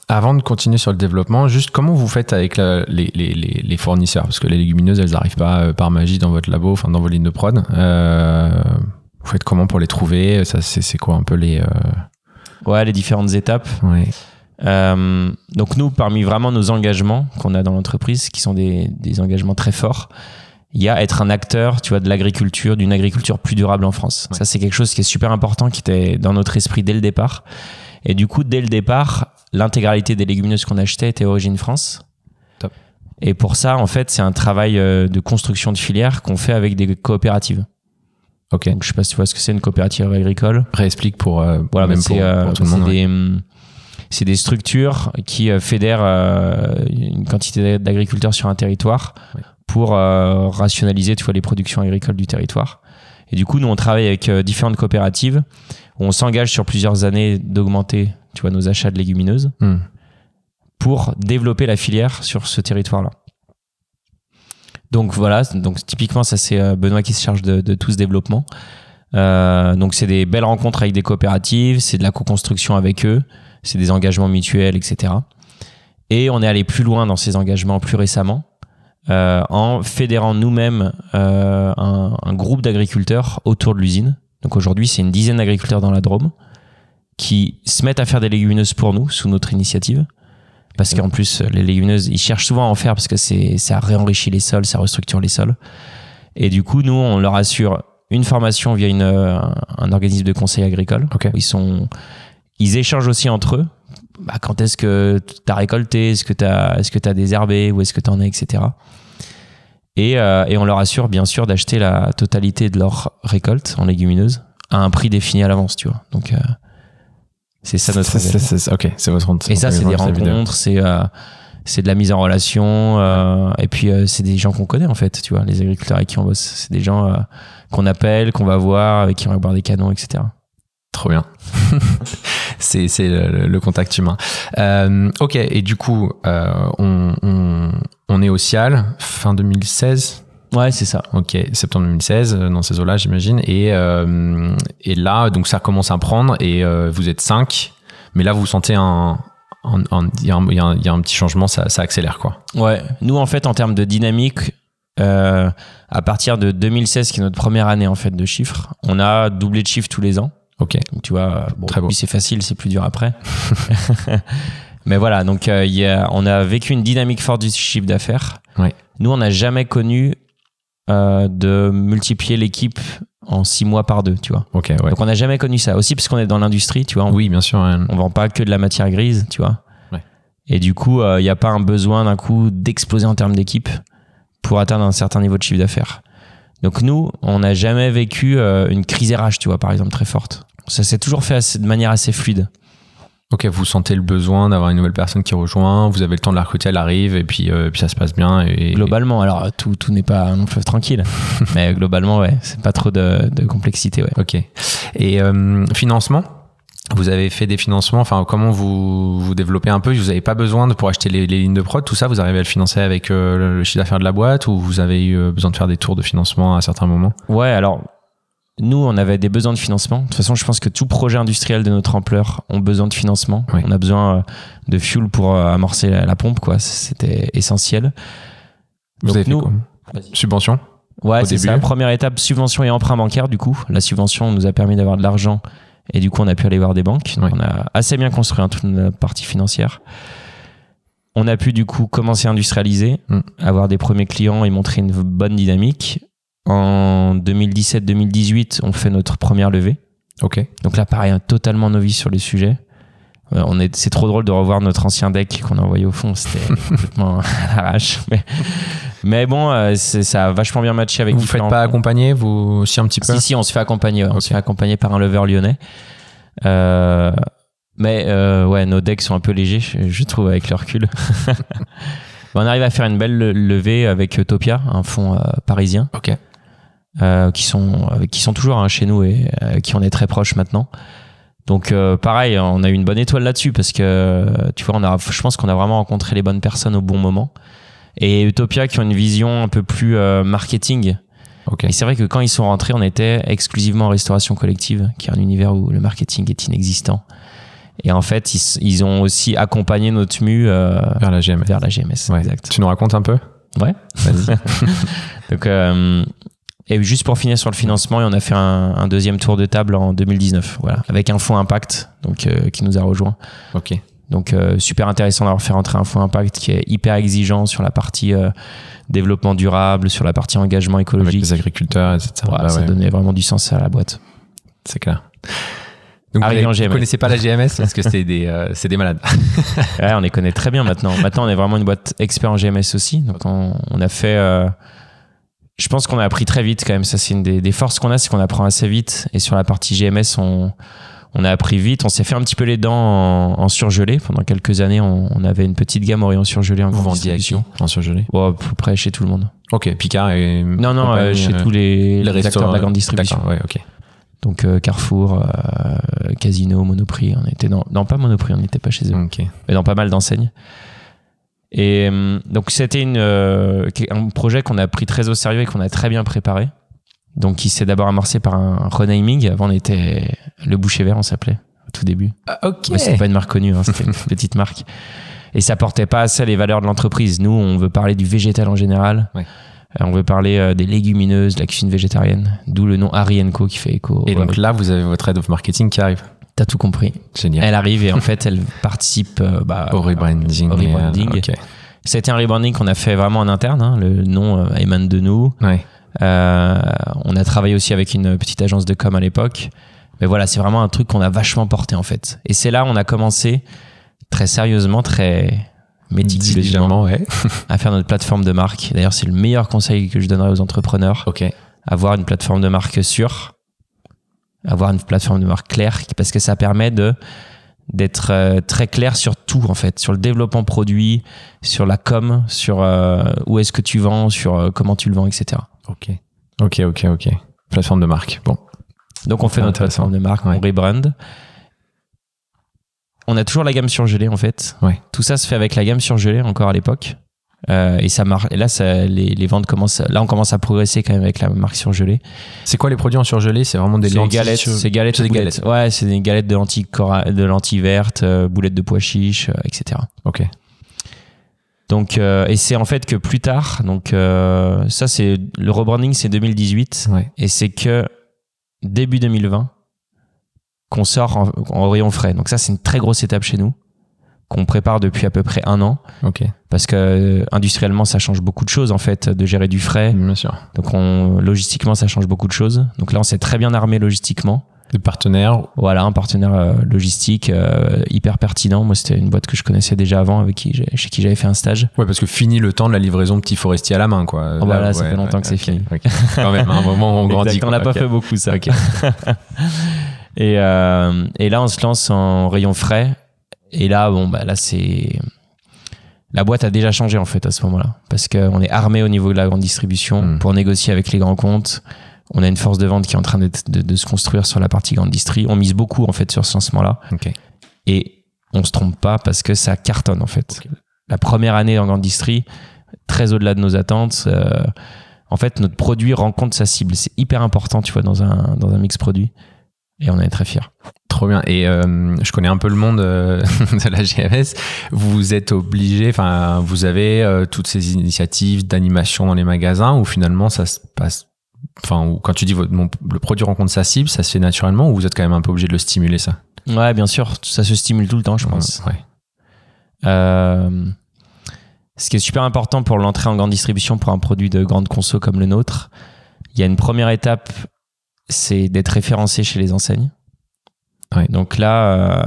Speaker 2: avant de continuer sur le développement, juste comment vous faites avec la- les, les- les- les fournisseurs? Parce que les légumineuses, elles n'arrivent pas par magie dans votre labo, enfin dans vos lignes de prod. Vous faites comment pour les trouver? Ça, c'est c'est quoi un peu les.
Speaker 1: Ouais, les différentes étapes.
Speaker 2: ouais.
Speaker 1: Euh, donc nous, parmi vraiment nos engagements qu'on a dans l'entreprise, qui sont des, des engagements très forts, il y a être un acteur, tu vois, de l'agriculture, d'une agriculture plus durable en France.
Speaker 2: Ouais.
Speaker 1: Ça, c'est quelque chose qui est super important, qui était dans notre esprit dès le départ. Et du coup, dès le départ, l'intégralité des légumineuses qu'on achetait était origine France.
Speaker 2: Top.
Speaker 1: Et pour ça, en fait, c'est un travail euh, de construction de filière qu'on fait avec des coopératives.
Speaker 2: Ok.
Speaker 1: Donc, je sais pas si tu vois ce que c'est une coopérative agricole.
Speaker 2: Réexplique pour, euh,
Speaker 1: Voilà,
Speaker 2: même pour,
Speaker 1: euh,
Speaker 2: tout le monde.
Speaker 1: des, hum, c'est des structures qui euh, fédèrent euh, une quantité d'agriculteurs sur un territoire pour euh, rationaliser tu vois, les productions agricoles du territoire. Et du coup, nous, on travaille avec différentes coopératives où on s'engage sur plusieurs années d'augmenter tu vois, nos achats de légumineuses
Speaker 2: Hmm.
Speaker 1: pour développer la filière sur ce territoire-là. Donc voilà, donc typiquement ça c'est Benoît qui se charge de, de tout ce développement. Euh, donc c'est des belles rencontres avec des coopératives, c'est de la co-construction avec eux, c'est des engagements mutuels, etc. Et on est allé plus loin dans ces engagements plus récemment euh, en fédérant nous-mêmes euh, un, un groupe d'agriculteurs autour de l'usine. Donc aujourd'hui c'est une dizaine d'agriculteurs dans la Drôme qui se mettent à faire des légumineuses pour nous sous notre initiative. Parce qu'en plus, les légumineuses, ils cherchent souvent à en faire parce que ça réenrichit les sols, ça restructure les sols. Et du coup, nous, on leur assure une formation via une, euh, un organisme de conseil agricole. Ils sont, ils échangent aussi entre eux. Bah, quand est-ce que tu as récolté? Est-ce que tu as, est-ce que tu as désherbé? Où est-ce que tu en es Etc. Et, euh, et on leur assure, bien sûr, d'acheter la totalité de leur récolte en légumineuses à un prix défini à l'avance, tu vois. Donc, euh, c'est ça notre
Speaker 2: Ok, c'est votre
Speaker 1: Et ça, c'est des rencontres, c'est euh, c'est de la mise en relation, euh, et puis euh, c'est des gens qu'on connaît en fait, tu vois, les agriculteurs avec qui on bosse. C'est des gens euh, qu'on appelle, qu'on va voir, avec qui on va boire des canons, etc.
Speaker 2: Trop bien. c'est le, le contact humain. Euh, ok, et du coup, euh, on, on, on est au Cial, fin 2016.
Speaker 1: Ouais, c'est ça.
Speaker 2: Ok, septembre 2016, euh, dans ces eaux-là, j'imagine. Et, euh, et là, donc ça commence à prendre et vous êtes 5. Mais là, vous sentez un. Il y, a un- y y a petit changement, ça, ça accélère quoi.
Speaker 1: Ouais, nous en fait, en termes de dynamique, euh, à partir de 2016, qui est notre première année en fait de chiffres, on a doublé de chiffres tous les ans.
Speaker 2: Ok,
Speaker 1: Donc, tu vois, bon,
Speaker 2: Très beau.
Speaker 1: oui, c'est facile, c'est plus dur après. Mais voilà, donc euh, y a, on a vécu une dynamique forte du chiffre d'affaires.
Speaker 2: Ouais.
Speaker 1: Nous, on n'a jamais connu euh, de multiplier l'équipe en six mois par deux, tu vois.
Speaker 2: ouais.
Speaker 1: Donc on n'a jamais connu ça. Aussi parce qu'on est dans l'industrie, tu vois. On,
Speaker 2: Oui, bien sûr. hein.
Speaker 1: on vend pas que de la matière grise, tu vois.
Speaker 2: Ouais.
Speaker 1: Et du coup, il n'y a pas un besoin d'un coup d'exploser en termes d'équipe pour atteindre un certain niveau de chiffre d'affaires. Donc nous, on n'a jamais vécu euh, une crise RH, tu vois, par exemple, très forte. Ça s'est toujours fait assez- de manière assez fluide.
Speaker 2: Ok, vous sentez le besoin d'avoir une nouvelle personne qui rejoint, vous avez le temps de la recruter, elle arrive et puis, euh, puis ça se passe bien. Et,
Speaker 1: Globalement, alors tout, tout n'est pas un long fleuve tranquille, mais globalement, ouais, c'est pas trop de, de complexité, ouais.
Speaker 2: Ok. Et euh, financement? Vous avez fait des financements, enfin comment vous vous développez un peu? Vous n'avez pas besoin de pour acheter les, les lignes de prod, tout ça, vous arrivez à le financer avec euh, le, chiffre d'affaires de la boîte ou vous avez eu euh, besoin de faire des tours de financement à certains moments?
Speaker 1: Ouais, alors nous, on avait des besoins de financement. De toute façon, je pense que tout projet industriel de notre ampleur ont besoin de financement.
Speaker 2: Oui.
Speaker 1: On a besoin euh, de fuel pour euh, amorcer la, la pompe, quoi. C'était essentiel.
Speaker 2: Vous
Speaker 1: Donc
Speaker 2: avez fait
Speaker 1: nous-
Speaker 2: quoi Subvention
Speaker 1: Ouais, c'est ça. Première étape, subvention et emprunt bancaire, du coup. La subvention nous a permis d'avoir de l'argent et du coup, on a pu aller voir des banques.
Speaker 2: Oui.
Speaker 1: On a assez bien construit hein, toute la partie financière. On a pu du coup commencer à industrialiser,
Speaker 2: Mm.
Speaker 1: avoir des premiers clients et montrer une bonne dynamique. En 2017-2018, on fait notre première levée.
Speaker 2: Ok.
Speaker 1: Donc là, pareil, un totalement novice sur le sujet. Euh, on est, c'est trop drôle de revoir notre ancien deck qu'on a envoyé au fond. C'était complètement à l'arrache. Mais, mais bon, euh, c'est- ça a vachement bien matché avec
Speaker 2: Vous ne faites pas accompagner, vous aussi un petit peu
Speaker 1: Si, si, on se fait accompagner. On se fait accompagner par un lever lyonnais. Euh, mais euh, ouais, nos decks sont un peu légers, je, je trouve, avec le recul. on arrive à faire une belle le- levée avec Topia, un fonds euh, parisien,
Speaker 2: Ok.
Speaker 1: Euh, qui, sont, avec qui sont toujours hein, chez nous et euh, qui on est très proches maintenant. Donc euh, pareil, on a eu une bonne étoile là-dessus parce que euh, tu vois, on a, je pense qu'on a vraiment rencontré les bonnes personnes au bon moment. Et Utopia qui ont une vision un peu plus euh, marketing.
Speaker 2: Ok.
Speaker 1: Et c'est vrai que quand ils sont rentrés, on était exclusivement en restauration collective, qui est un univers où le marketing est inexistant. Et en fait, ils, ils ont aussi accompagné notre euh,
Speaker 2: Vers la GMS.
Speaker 1: vers la GMS.
Speaker 2: Ouais.
Speaker 1: Exact.
Speaker 2: Tu nous racontes un peu?
Speaker 1: Ouais.
Speaker 2: Vas-y.
Speaker 1: Donc, euh, et juste pour finir sur le financement, et on a fait un, un deuxième tour de table en 2019, voilà, avec un fonds impact, donc euh, qui nous a rejoint.
Speaker 2: ok.
Speaker 1: Donc euh, super intéressant d'avoir fait rentrer un fonds impact qui est hyper exigeant sur la partie euh, développement durable, sur la partie engagement
Speaker 2: Avec
Speaker 1: écologique.
Speaker 2: les agriculteurs, etc.
Speaker 1: Voilà,
Speaker 2: Bah
Speaker 1: ça
Speaker 2: ouais,
Speaker 1: donnait vraiment du sens à la boîte.
Speaker 2: C'est clair. Donc, vous ne connaissez pas la GMS parce que c'est des, euh, c'est des malades.
Speaker 1: Ouais, on les connaît très bien maintenant. Maintenant, on est vraiment une boîte expert en GMS aussi. Donc, on, on a fait. Euh, je pense qu'on a appris très vite quand même. Ça, c'est une des, des forces qu'on a, c'est qu'on apprend assez vite. Et sur la partie GMS, on, on a appris vite. On s'est fait un petit peu les dents en, en surgelé. Pendant quelques années, on, on avait une petite gamme Orion surgelé en
Speaker 2: Vous vendiez en surgelé?
Speaker 1: Bon, à peu près chez tout le monde.
Speaker 2: Ok, Picard et.
Speaker 1: Non, non, euh, chez
Speaker 2: euh,
Speaker 1: tous les, les acteurs
Speaker 2: restaurants,
Speaker 1: de la grande distribution.
Speaker 2: D'accord, ouais, ok.
Speaker 1: Donc, euh, Carrefour, euh, Casino, Monoprix. On était dans. Non, pas Monoprix, on n'était pas chez eux.
Speaker 2: Ok.
Speaker 1: mais dans pas mal d'enseignes. Et euh, donc c'était une, euh, un projet qu'on a pris très au sérieux et qu'on a très bien préparé. Donc qui s'est d'abord amorcé par un renaming. Avant on était le boucher vert, on s'appelait au tout début.
Speaker 2: ok.
Speaker 1: Mais c'est pas une marque connue, hein, c'était une petite marque. Et ça portait pas assez les valeurs de l'entreprise. Nous, on veut parler du végétal en général.
Speaker 2: Ouais.
Speaker 1: Euh, On veut parler des légumineuses, de la cuisine végétarienne. D'où le nom Harry Co qui fait écho.
Speaker 2: Et donc là, vous avez votre head of marketing qui arrive.
Speaker 1: T'as tout compris.
Speaker 2: Génial.
Speaker 1: Elle arrive et en fait, elle participe euh, bah,
Speaker 2: Au rebranding.
Speaker 1: Au
Speaker 2: et, euh.
Speaker 1: C'était un rebranding qu'on a fait vraiment en interne. hein. Le nom euh, émane de nous.
Speaker 2: Ouais.
Speaker 1: Euh, on a travaillé aussi avec une petite agence de com à l'époque. Mais voilà, c'est vraiment un truc qu'on a vachement porté en fait. Et c'est là où on a commencé très sérieusement, très méticuleusement
Speaker 2: ouais.
Speaker 1: à faire notre plateforme de marque. D'ailleurs, c'est le meilleur conseil que je donnerais aux entrepreneurs.
Speaker 2: Ok.
Speaker 1: Avoir une plateforme de marque sûre, avoir une plateforme de marque claire, parce que ça permet de d'être euh, très clair sur tout en fait, sur le développement produit, sur la com, sur euh, où est-ce que tu vends, sur euh, comment tu le vends, etc.
Speaker 2: Ok. Ok, ok, ok. Plateforme de marque. Bon.
Speaker 1: Donc on fait notre plateforme de marque,
Speaker 2: Ouais.
Speaker 1: on rebrand. On a toujours la gamme surgelée en fait.
Speaker 2: Ouais.
Speaker 1: Tout ça se fait avec la gamme surgelée encore à l'époque. Euh, et ça marche. Et là, ça, les, les ventes commencent. Là, on commence à progresser quand même avec la marque surgelée.
Speaker 2: C'est quoi les produits en surgelé? C'est vraiment des lentilles
Speaker 1: galettes,
Speaker 2: sur-
Speaker 1: c'est galettes,
Speaker 2: des
Speaker 1: boulettes. Ouais, c'est des galettes de lentilles, cora- de lentilles vertes, euh, boulettes de pois chiches, euh, etc.
Speaker 2: Ok.
Speaker 1: Donc, euh, et c'est en fait que plus tard, donc euh, ça c'est le rebranding, c'est 2018,
Speaker 2: Ouais.
Speaker 1: et c'est que début 2020 qu'on sort en, en rayon frais. Donc ça c'est une très grosse étape chez nous qu'on prépare depuis à peu près un an
Speaker 2: Ok.
Speaker 1: parce que euh, industriellement ça change beaucoup de choses en fait de gérer du frais.
Speaker 2: Bien sûr.
Speaker 1: Donc on, logistiquement ça change beaucoup de choses. Donc là on s'est très bien armé logistiquement.
Speaker 2: Des partenaires.
Speaker 1: Voilà, un partenaire euh, logistique euh, hyper pertinent. Moi, c'était une boîte que je connaissais déjà avant, avec qui j'ai- chez qui j'avais fait un stage.
Speaker 2: Ouais, parce que fini le temps de la livraison petit forestier à la main, quoi.
Speaker 1: Oh, là, ça
Speaker 2: ouais,
Speaker 1: fait longtemps que c'est fini.
Speaker 2: ok. Quand même, à un moment, on grandit.
Speaker 1: Exact, on n'a pas fait beaucoup ça. Et, euh, et là, on se lance en rayon frais. Et là, bon, bah là, c'est. La boîte a déjà changé en fait à ce moment-là. Parce qu'on est armé au niveau de la grande distribution
Speaker 2: Mm.
Speaker 1: pour négocier avec les grands comptes. On a une force de vente qui est en train de, de se construire sur la partie grande distri. On mise beaucoup en fait sur ce lancement-là. Et on se trompe pas parce que ça cartonne en fait. La première année en grande distri, très au-delà de nos attentes. euh, en fait, notre produit rencontre sa cible. C'est hyper important, tu vois, dans un, dans un mix produit. Et on en est très fiers.
Speaker 2: Trop bien. Et euh, je connais un peu le monde euh, de la GMS. Vous êtes obligé, enfin, vous avez euh, toutes ces initiatives d'animation dans les magasins où finalement ça se passe. Enfin, quand tu dis votre, mon- le produit rencontre sa cible, ça se fait naturellement ou vous êtes quand même un peu obligé de le stimuler ça?
Speaker 1: Ouais, bien sûr, ça se stimule tout le temps, je pense.
Speaker 2: Ouais.
Speaker 1: Ce qui est super important pour l'entrée en grande distribution pour un produit de grande conso comme le nôtre, il y a une première étape, c'est d'être référencé chez les enseignes.
Speaker 2: Ouais.
Speaker 1: Donc là, euh,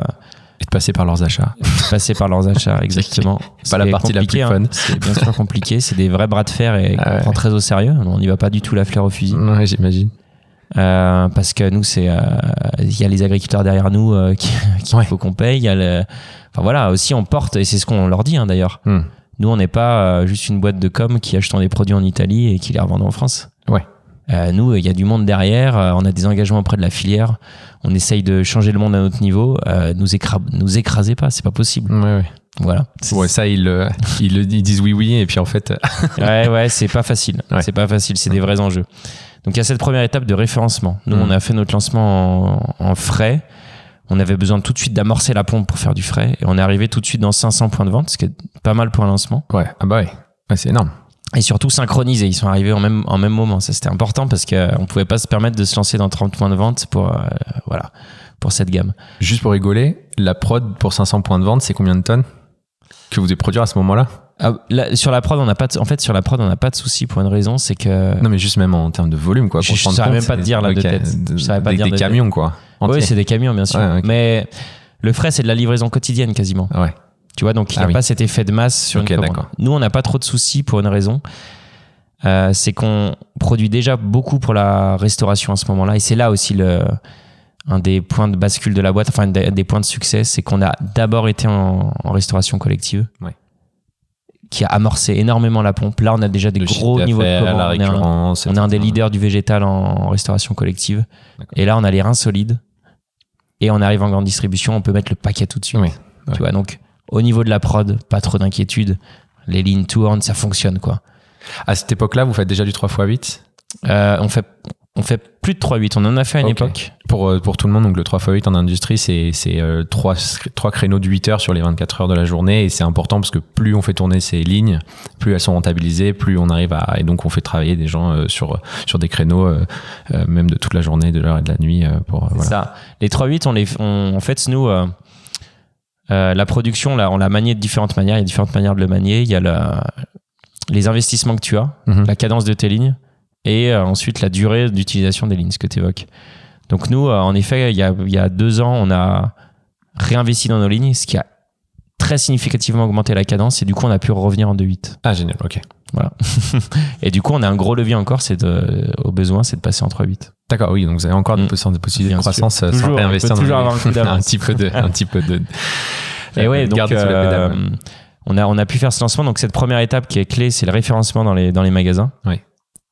Speaker 2: Et de passer par leurs achats.
Speaker 1: passer par leurs achats, exactement.
Speaker 2: Pas la partie la plus
Speaker 1: hein.
Speaker 2: fun.
Speaker 1: C'est bien sûr compliqué. C'est des vrais bras de fer et
Speaker 2: Ah
Speaker 1: qu'on
Speaker 2: ouais.
Speaker 1: prend très au sérieux. On n'y va pas du tout la fleur au fusil.
Speaker 2: Ouais, j'imagine.
Speaker 1: Euh, parce que nous, c'est, euh, il y a les agriculteurs derrière nous euh, qui- qu'il
Speaker 2: Ouais.
Speaker 1: faut qu'on paye. Il y a le, enfin voilà, aussi on porte et c'est ce qu'on leur dit hein, d'ailleurs.
Speaker 2: Hmm.
Speaker 1: Nous, on n'est pas euh, juste une boîte de com qui achetons des produits en Italie et qui les revendons en France.
Speaker 2: Ouais.
Speaker 1: Euh, nous, il y a du monde derrière. euh, on a des engagements auprès de la filière. On essaye de changer le monde à notre niveau. Euh, nous, écra- nous écrasez pas, c'est pas possible.
Speaker 2: Ouais, ouais.
Speaker 1: Voilà. C'est-
Speaker 2: Ouais, ça, ils, euh, ils, le- ils disent oui, oui, et puis en fait,
Speaker 1: ouais, ouais, c'est pas facile.
Speaker 2: Ouais.
Speaker 1: C'est pas facile, c'est des vrais enjeux. Donc il y a cette première étape de référencement. Nous,
Speaker 2: Mm.
Speaker 1: on a fait notre lancement en, en frais. On avait besoin tout de suite d'amorcer la pompe pour faire du frais. Et on est arrivé tout de suite dans 500 points de vente, ce qui est pas mal pour un lancement.
Speaker 2: ouais, ah bah ouais, Ouais, c'est énorme.
Speaker 1: Et surtout synchronisés. Ils sont arrivés en même, en même moment. Ça, c'était important parce qu'on pouvait pas se permettre de se lancer dans 30 points de vente pour, euh, voilà, pour cette gamme.
Speaker 2: Juste pour rigoler, la prod pour 500 points de vente, c'est combien de tonnes que vous devez produire à ce moment-là?
Speaker 1: Ah, là, sur la prod, on n'a pas de, en fait, sur la prod, on n'a pas de souci pour une raison, c'est que
Speaker 2: Non, mais juste même en termes de volume, quoi.
Speaker 1: Je- saurais
Speaker 2: compte,
Speaker 1: même pas te dire, là, de
Speaker 2: ok,
Speaker 1: tête.
Speaker 2: de-
Speaker 1: Je saurais pas
Speaker 2: des,
Speaker 1: dire
Speaker 2: des
Speaker 1: de tête.
Speaker 2: camions, quoi.
Speaker 1: oui, c'est des camions, bien sûr.
Speaker 2: Ouais.
Speaker 1: Mais le frais, c'est de la livraison quotidienne quasiment.
Speaker 2: Ouais.
Speaker 1: Tu vois, donc il n'y
Speaker 2: Ah
Speaker 1: a
Speaker 2: oui.
Speaker 1: pas cet effet de masse sur
Speaker 2: Ok,
Speaker 1: une commande. Nous, on n'a pas trop de soucis pour une raison. Euh, c'est qu'on produit déjà beaucoup pour la restauration à ce moment-là. Et c'est là aussi le, un des points de bascule de la boîte, enfin, un des, points de succès, c'est qu'on a d'abord été en, en restauration collective.
Speaker 2: Ouais.
Speaker 1: Qui a amorcé énormément la pompe. Là, on a déjà des
Speaker 2: Le
Speaker 1: gros niveaux de
Speaker 2: d'affaires,
Speaker 1: commande.
Speaker 2: la
Speaker 1: On est un- on est un des leaders du végétal en, en restauration collective. Et là, on a les reins solides. Et on arrive en grande distribution, on peut mettre le paquet tout de suite.
Speaker 2: Oui,
Speaker 1: Tu vois, donc au niveau de la prod, pas trop d'inquiétude. Les lignes tournent, ça fonctionne quoi.
Speaker 2: À cette époque-là, vous faites déjà du 3 x 8
Speaker 1: Euh, on fait On fait plus de 3-8. On en a fait à une
Speaker 2: Ok.
Speaker 1: époque.
Speaker 2: Pour, euh, pour tout le monde, donc le 3x8 en industrie, c'est euh, trois, trois créneaux de 8 heures sur les 24 heures de la journée. Et c'est important parce que plus on fait tourner ces lignes, plus elles sont rentabilisées, plus on arrive à. Et donc on fait travailler des gens euh, sur, sur des créneaux, euh, euh, même de toute la journée, de l'heure et de la nuit. euh, pour, euh, voilà.
Speaker 1: Ça. Les 3-8, on les, on- en fait, nous, euh, la production, là, on l'a manié de différentes manières. Il y a différentes manières de le manier. Il y a la- les investissements que tu as,
Speaker 2: Mhm.
Speaker 1: la cadence de tes lignes, et euh, ensuite la durée d'utilisation des lignes, ce que tu évoques. Donc nous, euh, en effet, il y, a, il y a deux ans, on a réinvesti dans nos lignes, ce qui a très significativement augmenté la cadence, et du coup, on a pu revenir en 2.8.
Speaker 2: Ah, génial, ok.
Speaker 1: Et du coup, on a un gros levier encore, c'est de, au besoin, c'est de passer en 3.8.
Speaker 2: D'accord, oui, donc vous avez encore des
Speaker 1: Mm.
Speaker 2: possibilités de croissance
Speaker 1: Toujours,
Speaker 2: sans
Speaker 1: on
Speaker 2: réinvestir
Speaker 1: peut
Speaker 2: dans
Speaker 1: toujours
Speaker 2: les-
Speaker 1: avoir un
Speaker 2: un petit peu de. Un petit peu de
Speaker 1: Et ouais, donc
Speaker 2: garder sous la
Speaker 1: euh, on a on a pu faire ce lancement. Donc cette première étape qui est clé, c'est le référencement dans les dans les magasins.
Speaker 2: Oui.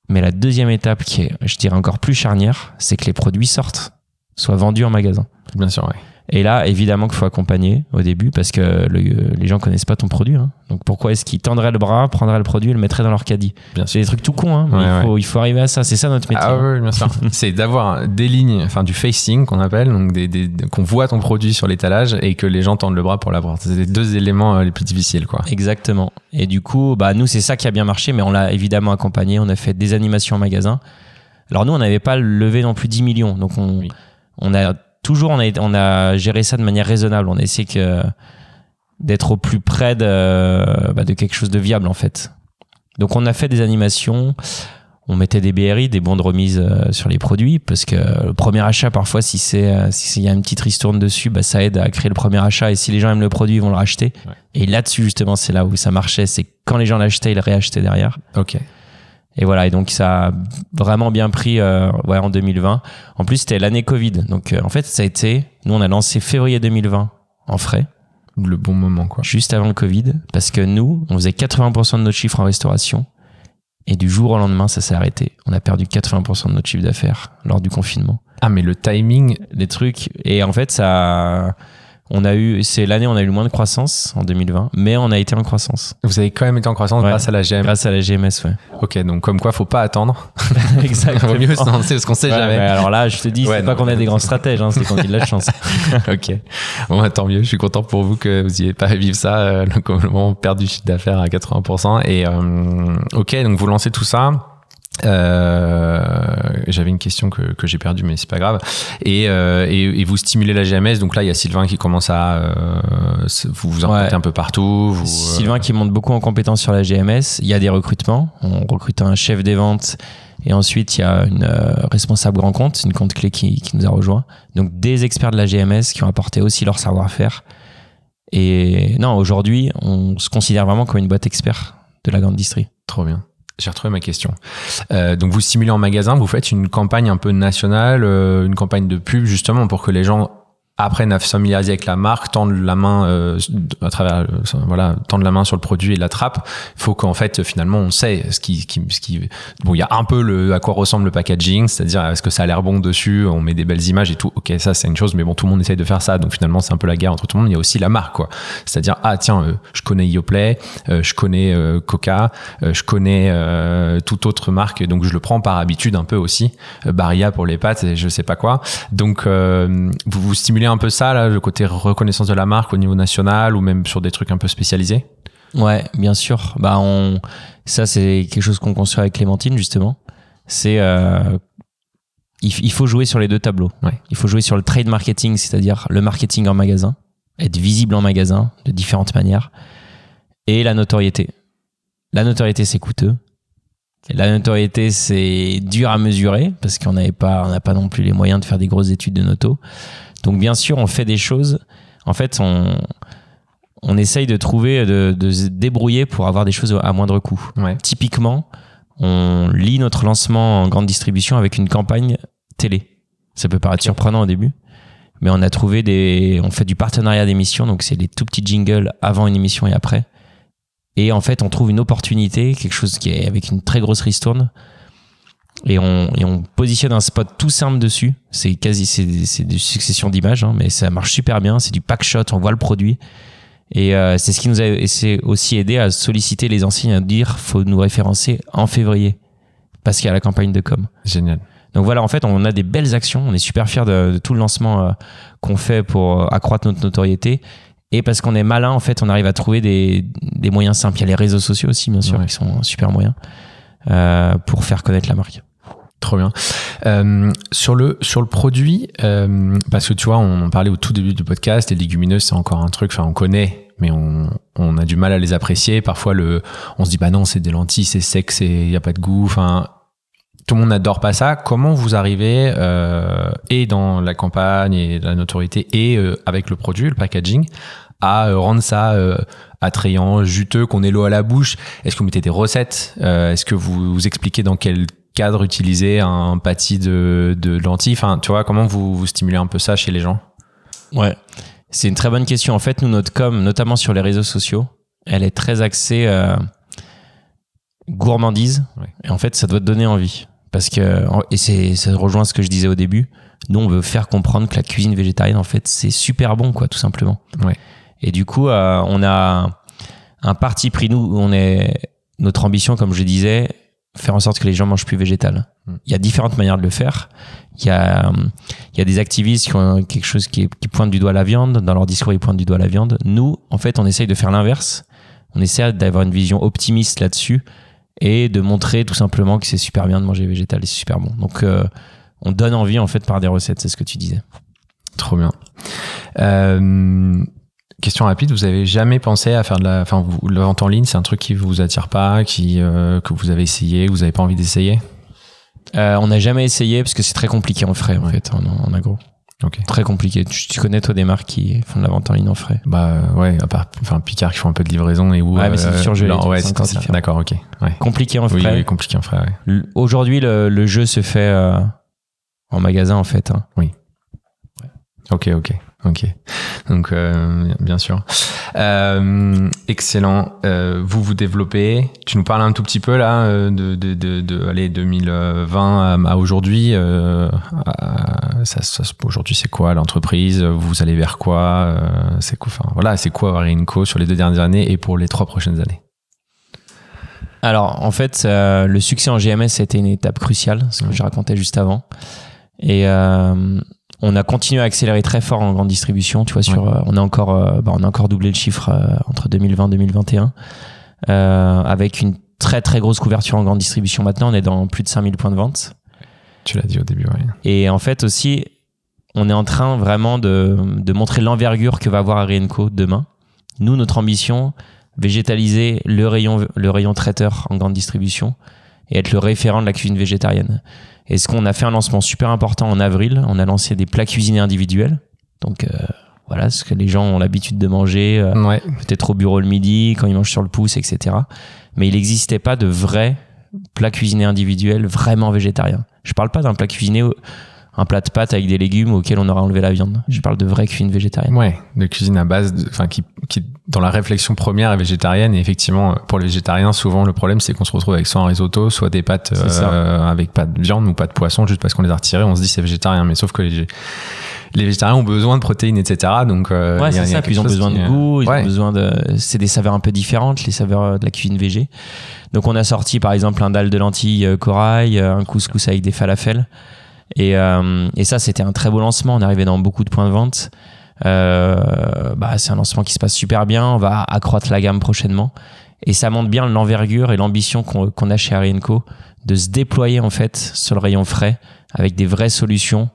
Speaker 1: Mais la deuxième étape qui est, je dirais encore plus charnière, c'est que les produits sortent, soient vendus en magasin.
Speaker 2: Bien sûr, oui.
Speaker 1: Et là, évidemment qu'il faut accompagner au début parce que le- les gens connaissent pas ton produit. hein. Donc pourquoi est-ce qu'ils tendraient le bras, prendraient le produit et le mettraient dans leur caddie?
Speaker 2: Bien
Speaker 1: C'est des trucs tout cons, hein, mais
Speaker 2: Ouais,
Speaker 1: il, faut, il faut arriver à ça. C'est ça notre métier.
Speaker 2: Ah oui, bien sûr. c'est d'avoir des lignes, enfin du facing qu'on appelle, donc des, des- qu'on voit ton produit sur l'étalage et que les gens tendent le bras pour l'avoir. C'est les deux éléments euh, les plus difficiles, quoi.
Speaker 1: Exactement. Et du coup, bah, nous, c'est ça qui a bien marché, mais on l'a évidemment accompagné. On a fait des animations en magasin. Alors, nous, on n'avait pas levé non plus 10 millions. Donc, on,
Speaker 2: Oui.
Speaker 1: on a toujours on a, on a géré ça de manière raisonnable. On a essayé que, d'être au plus près de, bah, de quelque chose de viable, en fait. Donc, on a fait des animations. On mettait des BRI, des bons de remise euh, sur les produits, parce que le premier achat, parfois, si c'est euh, si c'est- il y a une petite ristourne dessus, bah, ça aide à créer le premier achat. Et si les gens aiment le produit, ils vont le racheter.
Speaker 2: Ouais.
Speaker 1: Et là-dessus, justement, c'est là où ça marchait. C'est quand les gens l'achetaient, ils le réachetaient derrière.
Speaker 2: Ok.
Speaker 1: Et voilà, et donc ça a vraiment bien pris euh, ouais, en 2020. En plus, c'était l'année Covid. Donc euh, en fait, ça a été, nous on a lancé février 2020 en frais,
Speaker 2: Le bon moment, quoi.
Speaker 1: juste avant le Covid, parce que nous, on faisait 80% de notre chiffre en restauration. Et du jour au lendemain, ça s'est arrêté. On a perdu 80% de notre chiffre d'affaires lors du confinement.
Speaker 2: Ah, mais le timing,
Speaker 1: Les trucs. Et en fait, ça. On a eu. C'est l'année où on a eu le moins de croissance en 2020, mais on a été en croissance.
Speaker 2: vous avez quand même été en croissance
Speaker 1: Ouais.
Speaker 2: grâce à la GM.
Speaker 1: Grâce à la GMS, ouais.
Speaker 2: Ok, donc comme quoi, faut pas attendre.
Speaker 1: Exactement.
Speaker 2: Vaut mieux se lancer parce qu'on sait
Speaker 1: Ouais,
Speaker 2: jamais.
Speaker 1: mais alors là, je te dis,
Speaker 2: Ouais,
Speaker 1: c'est pas qu'on a des grands stratèges, hein, c'est qu'on a de la chance.
Speaker 2: ok. Bon, bah, tant mieux. Je suis content pour vous que vous ayez pas à vivre ça, euh, le moment perdre du chiffre d'affaires à 80%. Et euh, ok, donc vous lancez tout ça. Euh, J'avais une question que, que j'ai perdue, mais c'est pas grave. Et, euh, et, et vous stimulez la GMS. Donc là, il y a Sylvain qui commence à euh, vous vous
Speaker 1: Ouais.
Speaker 2: un peu partout. Vous,
Speaker 1: Sylvain qui monte beaucoup en compétences sur la GMS. Il y a des recrutements. On recrute un chef des ventes et ensuite il y a une responsable grand compte, une compte clé qui, qui nous a rejoint. Donc des experts de la GMS qui ont apporté aussi leur savoir-faire. Et non, aujourd'hui, on se considère vraiment comme une boîte expert de la grande distrie.
Speaker 2: Trop bien. J'ai retrouvé ma question. Euh, donc vous stimulez en magasin, vous faites une campagne un peu nationale, euh, une campagne de pub justement pour que les gens à se familiariser avec la marque, tendent la main euh, à travers, euh, voilà, tendent la main sur le produit et l'attrapent. Il faut qu'en fait finalement on sait ce qui, ce qui, bon il y a un peu le à quoi ressemble le packaging, c'est-à-dire est-ce que ça a l'air bon dessus, on met des belles images et tout. Ok ça c'est une chose, mais bon tout le monde essaye de faire ça, donc finalement c'est un peu la guerre entre tout le monde. Il y a aussi la marque quoi, c'est-à-dire ah tiens euh, je connais Yoplait, je connais Coca, je connais toute autre marque, donc je le prends par habitude un peu aussi. Barilla pour les pâtes et je sais pas quoi. Donc vous vous stimulez un peu ça là, le côté reconnaissance de la marque au niveau national ou même sur des trucs un peu spécialisés.
Speaker 1: Ouais, bien sûr. Bah, on, ça, c'est quelque chose qu'on construit avec Clémentine, justement. C'est, euh, il, il faut jouer sur les deux tableaux.
Speaker 2: Ouais.
Speaker 1: Il faut jouer sur le trade marketing, c'est-à-dire le marketing en magasin, être visible en magasin de différentes manières, et la notoriété. La notoriété, c'est coûteux. La notoriété, c'est dur à mesurer parce qu'on n'avait pas, on n'a pas non plus les moyens de faire des grosses études de noto. Donc, bien sûr, on fait des choses. En fait, on, on essaye de trouver, de, de se débrouiller pour avoir des choses à moindre coût.
Speaker 2: Ouais.
Speaker 1: Typiquement, on lit notre lancement en grande distribution avec une campagne télé. Ça peut paraître surprenant au début, mais on a trouvé des, on fait du partenariat d'émissions, donc c'est les tout petits jingles avant une émission et après. Et en fait, on trouve une opportunité, quelque chose qui est avec une très grosse ristourne. Et on, et on positionne un spot tout simple dessus. C'est quasi, c'est, des successions d'images, hein, mais ça marche super bien. C'est du pack shot, on voit le produit. Et euh, c'est ce qui nous a c'est aussi aidé à solliciter les enseignes à dire faut nous référencer en février parce qu'il y a la campagne de com.
Speaker 2: Génial.
Speaker 1: Donc voilà, en fait, on a des belles actions. On est super fiers de, de tout le lancement euh, qu'on fait pour euh, accroître notre notoriété. Et parce qu'on est malin, en fait, on arrive à trouver des, des moyens simples. Il y a les réseaux sociaux aussi, bien sûr,
Speaker 2: Ouais.
Speaker 1: qui sont un super moyens euh, pour faire connaître la marque.
Speaker 2: Trop bien. Euh, sur le sur le produit, euh, parce que tu vois, on en parlait au tout début du podcast. Les légumineuses, c'est encore un truc. Enfin, on connaît, mais on, on a du mal à les apprécier. Parfois, le, on se dit bah non, c'est des lentilles, c'est sec, c'est il y a pas de goût. Enfin, tout le monde n'adore pas ça. Comment vous arrivez euh, et dans la campagne et la notoriété et euh, avec le produit, le packaging, à euh, rendre ça euh, attrayant, juteux, qu'on ait l'eau à la bouche? Est-ce que vous mettez des recettes? Euh, Est-ce que vous, vous expliquez dans quel cadre utiliser un pâtis de, de lentilles? Enfin, tu vois, comment vous, vous stimulez un peu ça chez les gens?
Speaker 1: Ouais, c'est une très bonne question. En fait, nous, notre com, notamment sur les réseaux sociaux, elle est très axée euh, gourmandise.
Speaker 2: Ouais.
Speaker 1: Et en fait, ça doit te donner envie. Parce que, et c'est, ça rejoint ce que je disais au début. Nous, on veut faire comprendre que la cuisine végétarienne, en fait, c'est super bon, quoi, tout simplement.
Speaker 2: Ouais.
Speaker 1: Et du coup, euh, on a un parti pris, nous, on est, notre ambition, comme je disais, faire en sorte que les gens mangent plus végétal.
Speaker 2: Mm.
Speaker 1: Il y a différentes manières de le faire. Il y a, il y a des activistes qui ont quelque chose qui, qui pointe du doigt la viande. Dans leur discours, ils pointent du doigt la viande. Nous, en fait, on essaye de faire l'inverse. On essaie d'avoir une vision optimiste là-dessus et de montrer tout simplement que c'est super bien de manger végétal et c'est super bon. Donc, euh, on donne envie, en fait, par des recettes. C'est ce que tu disais.
Speaker 2: Trop bien. Euh, question rapide, vous avez jamais pensé à faire de la, enfin, vous- la vente en ligne, c'est un truc qui vous attire pas, qui euh, que vous avez essayé, que vous avez pas envie d'essayer?
Speaker 1: On n'a jamais essayé parce que c'est très compliqué en frais, en
Speaker 2: Ouais.
Speaker 1: fait, en, en agro. Très compliqué. Tu, tu connais, toi, des marques qui font de la vente en ligne en frais?
Speaker 2: Bah ouais, à part, enfin Picard qui font un peu de livraison et où.
Speaker 1: Ouais, mais c'est du surgelé,
Speaker 2: ouais,
Speaker 1: c'est.
Speaker 2: D'accord, ok. Ouais.
Speaker 1: Compliqué en
Speaker 2: Oui,
Speaker 1: frais?
Speaker 2: oui, compliqué en frais. Ouais.
Speaker 1: Aujourd'hui, le, le jeu se fait euh, en magasin, en fait. hein.
Speaker 2: Ok, ok, ok. Donc, euh, bien sûr. Euh, excellent. Euh, vous vous développez. Tu nous parles un tout petit peu là de, de, de, de allez, 2020 à, à aujourd'hui. À- ça, ça, aujourd'hui, c'est quoi l'entreprise? Vous allez vers quoi? C'est quoi Enfin, voilà, c'est quoi Arinco sur les deux dernières années et pour les trois prochaines années?
Speaker 1: Alors, en fait, le succès en GMS, c'était une étape cruciale, ce que je racontais juste avant. Et on a continué à accélérer très fort en grande distribution. Tu vois, sur, euh, on, a encore, euh, bah, on a encore doublé le chiffre euh, entre 2020 et 2021, euh, avec une très très grosse couverture en grande distribution. Maintenant, on est dans plus de 5000 points de vente.
Speaker 2: Tu l'as dit au début, ouais.
Speaker 1: Et en fait aussi, on est en train vraiment de, de montrer l'envergure que va avoir Arienco demain. Nous, notre ambition, végétaliser le rayon, le rayon traiteur en grande distribution et être le référent de la cuisine végétarienne. Est-ce qu'on a fait un lancement super important en avril? On a lancé des plats cuisinés individuels. Donc euh, voilà, ce que les gens ont l'habitude de manger, euh,
Speaker 2: Ouais.
Speaker 1: peut-être au bureau le midi, quand ils mangent sur le pouce, etc. Mais il n'existait pas de vrai plat cuisiné individuel vraiment végétarien. Je parle pas d'un plat cuisiné, un plat de pâtes avec des légumes auquel on aura enlevé la viande. Je parle de vraie cuisine végétarienne.
Speaker 2: Ouais, de cuisine à base, enfin qui, qui dans la réflexion première est végétarienne et effectivement pour les végétariens souvent le problème c'est qu'on se retrouve avec soit un risotto, soit des pâtes euh, avec pas de viande ou pas de poisson juste parce qu'on les a retirés, on se dit c'est végétarien, mais sauf que les, les végétariens ont besoin de protéines etc. Donc euh,
Speaker 1: Ouais, c'est ça. Puis ils ont besoin
Speaker 2: qui,
Speaker 1: de
Speaker 2: euh,
Speaker 1: goût, ils
Speaker 2: ouais.
Speaker 1: ont besoin de. C'est des saveurs un peu différentes, les saveurs de la cuisine végé. Donc on a sorti par exemple un dalle de lentilles euh, corail, euh, un couscous avec des falafels. Et, euh, et ça, c'était un très beau lancement. On est arrivé dans beaucoup de points de vente. Euh, bah, c'est un lancement qui se passe super bien. On va accroître la gamme prochainement. Et ça montre bien l'envergure et l'ambition qu'on qu'on a chez Arienco de se déployer en fait sur le rayon frais avec des vraies solutions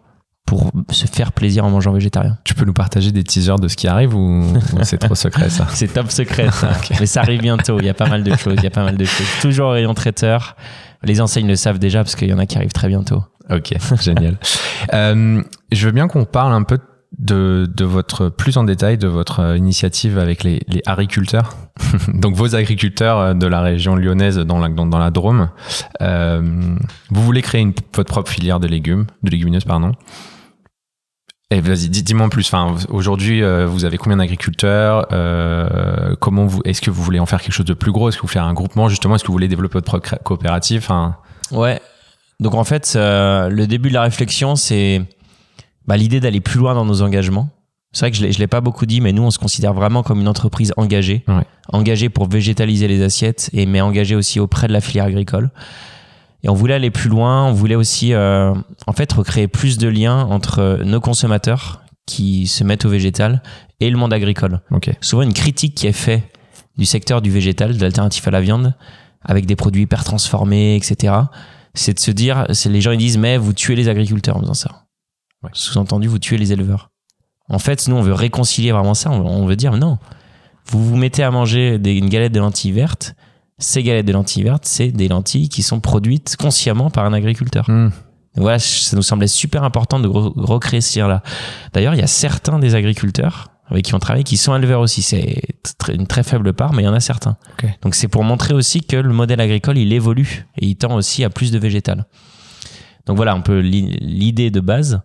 Speaker 1: pour se faire plaisir en mangeant végétarien.
Speaker 2: Tu peux nous partager des teasers de ce qui arrive ou, ou c'est trop secret ça
Speaker 1: C'est top secret, ça. Mais ça arrive bientôt. Il y a pas mal de choses. Il y a pas mal de choses. Toujours au rayon traiteur. Les enseignes le savent déjà parce qu'il y en a qui arrivent très bientôt.
Speaker 2: Ok, génial. Euh, je veux bien qu'on parle un peu de, de votre plus en détail de votre euh, initiative avec les, les agriculteurs, donc vos agriculteurs euh, de la région lyonnaise dans la, dans, la Drôme. Euh, vous voulez créer une, votre propre filière de légumes, de légumineuses, pardon. Et vas-y, dis- dis-moi en plus. Enfin, aujourd'hui, euh, vous avez combien d'agriculteurs euh, Comment vous Est-ce que vous voulez en faire quelque chose de plus gros? Est-ce que vous faire un groupement justement? Est-ce que vous voulez développer votre propre coopérative? Enfin,
Speaker 1: Ouais. Donc en fait, euh, le début de la réflexion, c'est bah, l'idée d'aller plus loin dans nos engagements. C'est vrai que je ne l'ai pas beaucoup dit, mais nous, on se considère vraiment comme une entreprise engagée.
Speaker 2: Ouais.
Speaker 1: Engagée pour végétaliser les assiettes, et, mais engagée aussi auprès de la filière agricole. Et on voulait aller plus loin, on voulait aussi euh, en fait recréer plus de liens entre nos consommateurs qui se mettent au végétal et le monde agricole. Souvent une critique qui est faite du secteur du végétal, de l'alternative à la viande, avec des produits hyper transformés, etc. C'est de se dire, c'est les gens ils disent mais vous tuez les agriculteurs en faisant ça.
Speaker 2: Ouais.
Speaker 1: Sous-entendu vous tuez les éleveurs. En fait, nous on veut réconcilier vraiment ça. On, veut dire non, vous vous mettez à manger des- une galette de lentilles vertes. Ces galettes de lentilles vertes, c'est des lentilles qui sont produites consciemment par un agriculteur.
Speaker 2: Hmm.
Speaker 1: Voilà, ça nous semblait super important de re- recréer ce lien-là. D'ailleurs, il y a certains des agriculteurs avec qui on travaille qui sont éleveurs aussi. C'est une très faible part, mais il y en a certains. Donc c'est pour montrer aussi que le modèle agricole, il évolue et il tend aussi à plus de végétal. Donc voilà un peu l'i- l'idée de base.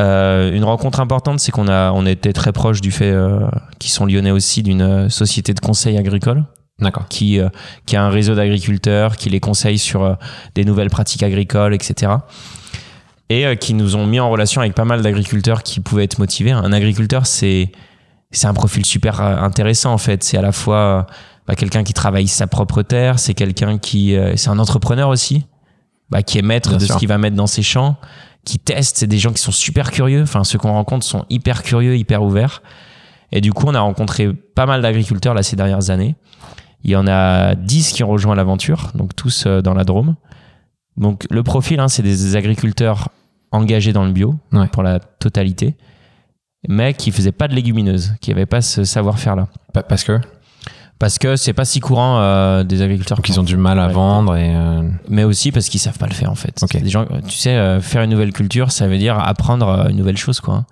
Speaker 1: Euh, une rencontre importante, c'est qu'on a, on était très proche du fait euh, qu'ils sont lyonnais aussi d'une euh, société de conseil agricole
Speaker 2: D'accord.
Speaker 1: qui, euh, qui a un réseau d'agriculteurs, qui les conseille sur euh, des nouvelles pratiques agricoles, etc. Et euh, qui nous ont mis en relation avec pas mal d'agriculteurs qui pouvaient être motivés. Un agriculteur, c'est c'est un profil super euh, intéressant en fait. C'est à la fois euh, bah, quelqu'un qui travaille sa propre terre, c'est quelqu'un qui euh, c'est un entrepreneur aussi, bah, qui est maître
Speaker 2: Bien
Speaker 1: de
Speaker 2: sûr.
Speaker 1: ce qu'il va mettre dans ses champs, qui teste. C'est des gens qui sont super curieux. Enfin, ceux qu'on rencontre sont hyper curieux, hyper ouverts. Et du coup, on a rencontré pas mal d'agriculteurs là ces dernières années. Il y en a 10 qui ont rejoint l'aventure, donc tous dans la Drôme. Donc le profil, hein, c'est des agriculteurs engagés dans le bio
Speaker 2: Ouais.
Speaker 1: pour la totalité, mais qui faisaient pas de légumineuses, qui n'avaient pas ce savoir-faire-là.
Speaker 2: Pa- Parce que?
Speaker 1: Parce que c'est pas si courant euh, des agriculteurs
Speaker 2: donc
Speaker 1: qui
Speaker 2: ils ont du mal à
Speaker 1: Ouais.
Speaker 2: vendre et euh,
Speaker 1: mais aussi parce qu'ils savent pas le faire en fait. Des gens, tu sais, euh, faire une nouvelle culture, ça veut dire apprendre une nouvelle chose, quoi.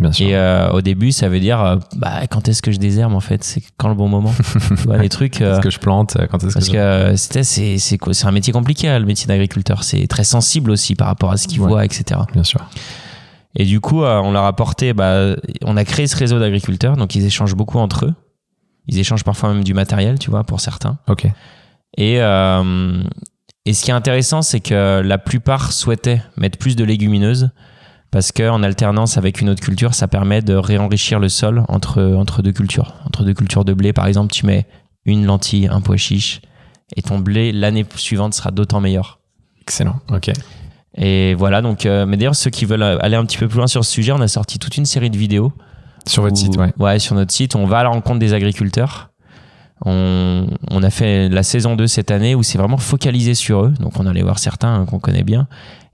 Speaker 2: Bien sûr.
Speaker 1: Et euh, au début, ça veut dire, euh, bah, quand est-ce que je désherbe en fait? C'est quand le bon moment? Tu vois, des trucs. euh,
Speaker 2: Est-ce que je plante Quand est-ce que
Speaker 1: que euh, c'était c'est un métier compliqué hein, le métier d'agriculteur c'est très sensible aussi par rapport à ce qu'ils
Speaker 2: Ouais.
Speaker 1: voient etc
Speaker 2: Bien sûr.
Speaker 1: et du coup euh, on leur a apporté bah, on a créé ce réseau d'agriculteurs donc ils échangent beaucoup entre eux ils échangent parfois même du matériel tu vois pour certains
Speaker 2: Ok.
Speaker 1: et euh, et ce qui est intéressant c'est que la plupart souhaitaient mettre plus de légumineuses parce que en alternance avec une autre culture ça permet de réenrichir le sol entre entre deux cultures entre deux cultures de blé par exemple tu mets une lentille un pois chiche et ton blé l'année suivante sera d'autant meilleur
Speaker 2: Excellent. Ok.
Speaker 1: et voilà donc euh, mais d'ailleurs ceux qui veulent aller un petit peu plus loin sur ce sujet on a sorti toute une série de vidéos
Speaker 2: Sur votre
Speaker 1: où-
Speaker 2: site, ouais.
Speaker 1: sur notre site on va à la rencontre des agriculteurs on, a fait la saison 2 cette année où c'est vraiment focalisé sur eux. Donc on allait voir certains hein, qu'on connaît bien.